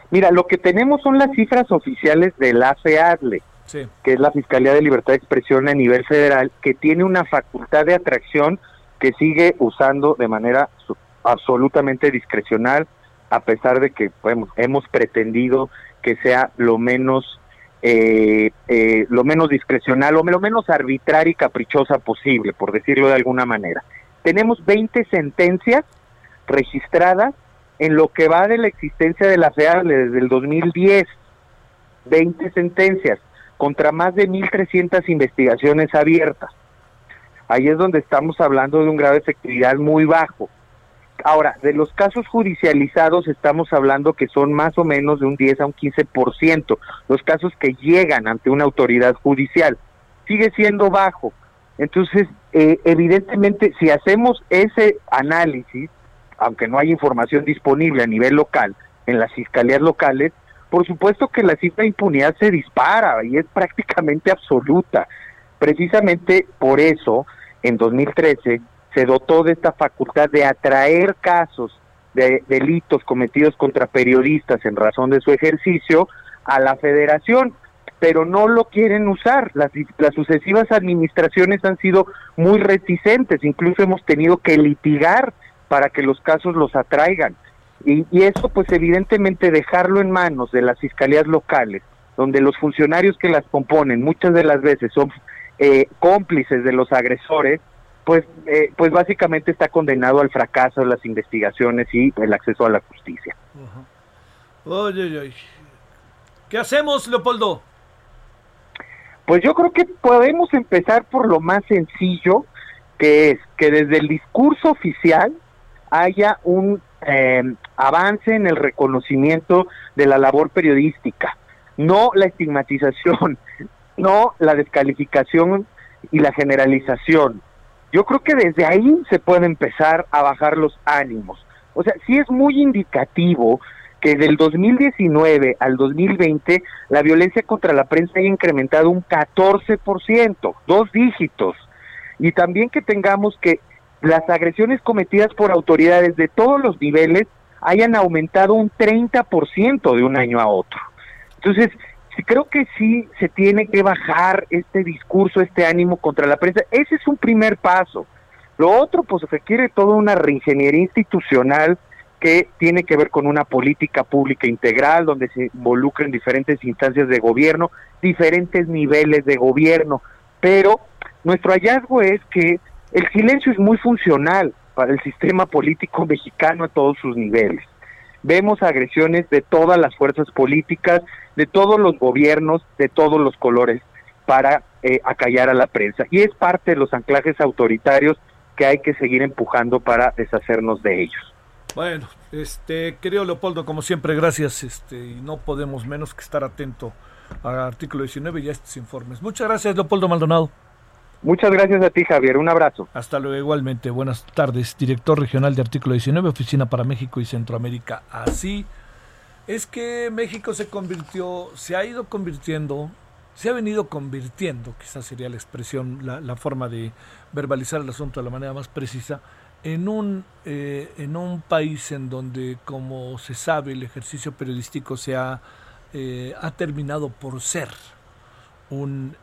Mira, lo que tenemos son las cifras oficiales de la FEADLE, que es la Fiscalía de Libertad de Expresión a nivel federal, que tiene una facultad de atracción que sigue usando de manera absolutamente discrecional, a pesar de que hemos pretendido que sea lo menos eh, eh, lo menos discrecional o lo menos arbitraria y caprichosa posible, por decirlo de alguna manera. Tenemos 20 sentencias registradas en lo que va de la existencia de la FEA desde el 2010. 20 sentencias contra más de 1.300 investigaciones abiertas. Ahí es donde estamos hablando de un grado de efectividad muy bajo. Ahora, de los casos judicializados estamos hablando que son más o menos de un 10 a un 15% los casos que llegan ante una autoridad judicial. Sigue siendo bajo. Entonces, eh, evidentemente, si hacemos ese análisis, aunque no hay información disponible a nivel local, en las fiscalías locales, por supuesto que la cifra de impunidad se dispara y es prácticamente absoluta. Precisamente por eso, en 2013, se dotó de esta facultad de atraer casos de delitos cometidos contra periodistas en razón de su ejercicio a la federación, pero no lo quieren usar. Las, las sucesivas administraciones han sido muy reticentes, incluso hemos tenido que litigar para que los casos los atraigan. Y, y eso pues evidentemente dejarlo en manos de las fiscalías locales, donde los funcionarios que las componen muchas de las veces son eh, cómplices de los agresores, pues, eh, pues básicamente está condenado al fracaso de las investigaciones y el acceso a la justicia. Oye, oye. ¿Qué hacemos, Leopoldo? Pues yo creo que podemos empezar por lo más sencillo, que es que desde el discurso oficial haya un eh, avance en el reconocimiento de la labor periodística, no la estigmatización, no la descalificación y la generalización. Yo creo que desde ahí se puede empezar a bajar los ánimos. O sea, sí es muy indicativo que del 2019 al 2020 la violencia contra la prensa haya incrementado un 14%, dos dígitos. Y también que tengamos que las agresiones cometidas por autoridades de todos los niveles hayan aumentado un 30% de un año a otro. Entonces, creo que sí se tiene que bajar este discurso, este ánimo contra la prensa. Ese es un primer paso. Lo otro, pues requiere toda una reingeniería institucional que tiene que ver con una política pública integral, donde se involucren diferentes instancias de gobierno, diferentes niveles de gobierno. Pero nuestro hallazgo es que el silencio es muy funcional para el sistema político mexicano a todos sus niveles. Vemos agresiones de todas las fuerzas políticas, de todos los gobiernos, de todos los colores, para eh, acallar a la prensa. Y es parte de los anclajes autoritarios que hay que seguir empujando para deshacernos de ellos. Bueno, este, querido Leopoldo, como siempre, gracias. Este, y no podemos menos que estar atento al artículo 19 y a estos informes. Muchas gracias, Leopoldo Maldonado. Muchas gracias a ti, Javier. Un abrazo. Hasta luego, igualmente. Buenas tardes, director regional de Artículo 19, Oficina para México y Centroamérica. Así es que México se convirtió, se ha ido convirtiendo, se ha venido convirtiendo, quizás sería la expresión, la, forma de verbalizar el asunto de la manera más precisa, en un, eh, en un país en donde, como se sabe, el ejercicio periodístico se ha, eh, ha terminado por ser.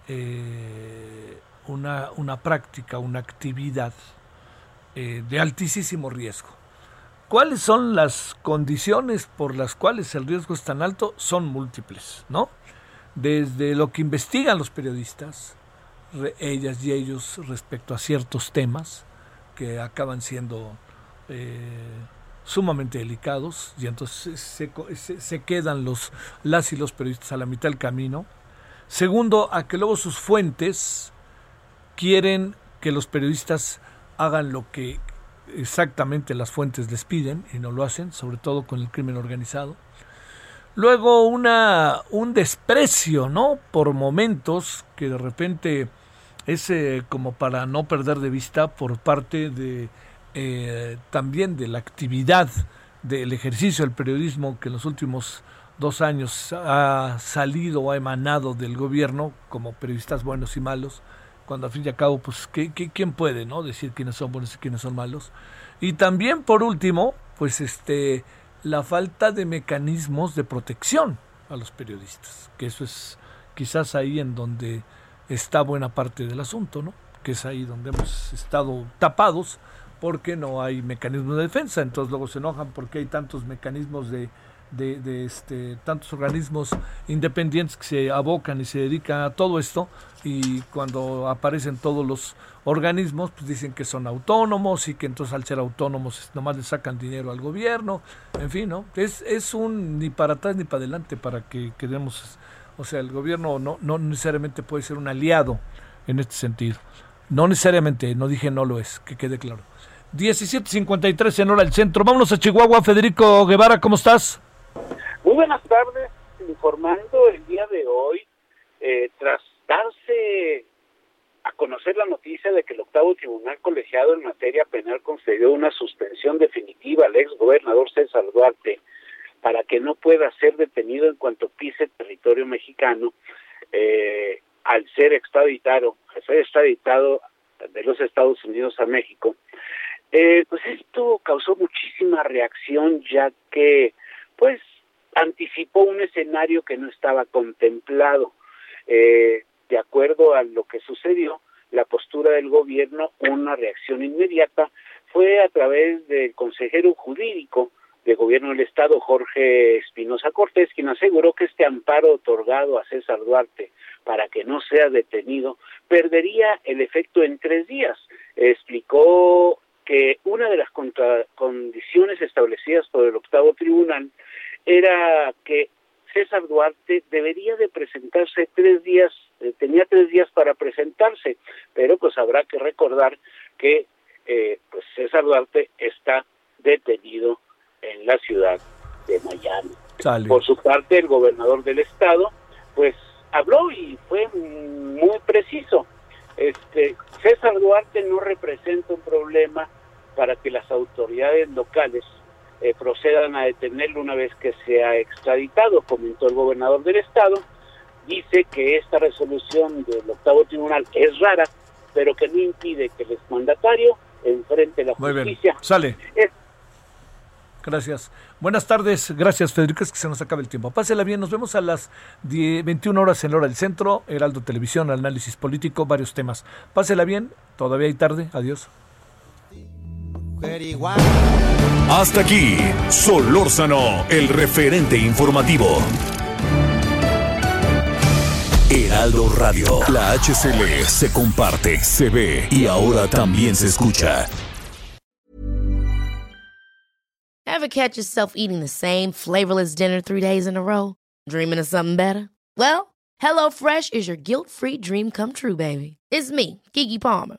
Eh, una, una práctica, una actividad de altísimo riesgo. ¿Cuáles son las condiciones por las cuales el riesgo es tan alto? Son múltiples, ¿no? Desde lo que investigan los periodistas, ellas y ellos respecto a ciertos temas que acaban siendo eh, sumamente delicados y entonces se, se, quedan los, las y los periodistas a la mitad del camino. Segundo, a que luego sus fuentes quieren que los periodistas hagan lo que exactamente las fuentes les piden y no lo hacen, sobre todo con el crimen organizado. Luego una, un desprecio, ¿no? Por momentos que de repente es eh, como para no perder de vista por parte de eh, también de la actividad del ejercicio del periodismo que en los últimos dos años ha salido o ha emanado del gobierno como periodistas buenos y malos cuando al fin y al cabo, pues, ¿qué, quién puede, no? Decir quiénes son buenos y quiénes son malos. Y también, por último, pues, este, la falta de mecanismos de protección a los periodistas, que eso es quizás ahí en donde está buena parte del asunto, ¿no? Que es ahí donde hemos estado tapados porque no hay mecanismos de defensa, entonces luego se enojan porque hay tantos mecanismos de de, este, tantos organismos independientes que se abocan y se dedican a todo esto y cuando aparecen todos los organismos pues dicen que son autónomos y que entonces al ser autónomos nomás le sacan dinero al gobierno, en fin, ¿no? Es, es un ni para atrás ni para adelante para que quedemos, o sea, el gobierno no, no necesariamente puede ser un aliado en este sentido. No necesariamente, no dije no lo es, que quede claro. 17.53 en hora del centro. Vámonos a Chihuahua. Federico Guevara, ¿cómo estás? Buenas tardes. Informando el día de hoy, eh, tras darse a conocer la noticia de que el octavo tribunal colegiado en materia penal concedió una suspensión definitiva al ex gobernador César Duarte para que no pueda ser detenido en cuanto pise territorio mexicano, eh, al ser extraditado, extraditado de los Estados Unidos a México, eh, pues esto causó muchísima reacción ya que pues anticipó un escenario que no estaba contemplado. Eh, de acuerdo a lo que sucedió, la postura del gobierno, una reacción inmediata, fue a través del consejero jurídico de gobierno del Estado, Jorge Espinosa Cortés, quien aseguró que este amparo otorgado a César Duarte para que no sea detenido perdería el efecto en tres días. Explicó que una de las condiciones establecidas por el octavo tribunal era que César Duarte debería de presentarse tres días, eh, tenía tres días para presentarse, pero pues habrá que recordar que eh, pues César Duarte está detenido en la ciudad de Miami. Por su parte, el gobernador del estado, pues habló y fue muy preciso. Este, César Duarte no representa un problema para que las autoridades locales eh, procedan a detenerlo una vez que sea extraditado, comentó el gobernador del estado. Dice que esta resolución del octavo tribunal es rara, pero que no impide que el exmandatario enfrente la justicia. Sale. Gracias. Buenas tardes. Gracias, Federico. Es que se nos acaba el tiempo. Pásela bien. Nos vemos a las 21 horas en la hora del centro. Heraldo Televisión, análisis político, varios temas. Pásela bien. Todavía hay tarde. Adiós. Hasta aquí, Solórzano, el referente informativo. Heraldo Radio, la HCL se comparte, se ve y ahora también se escucha. Ever catch yourself eating the same flavorless dinner three days in a row? Dreaming of something better? Well, HelloFresh is your guilt-free dream come true, baby. It's me, Kiki Palmer.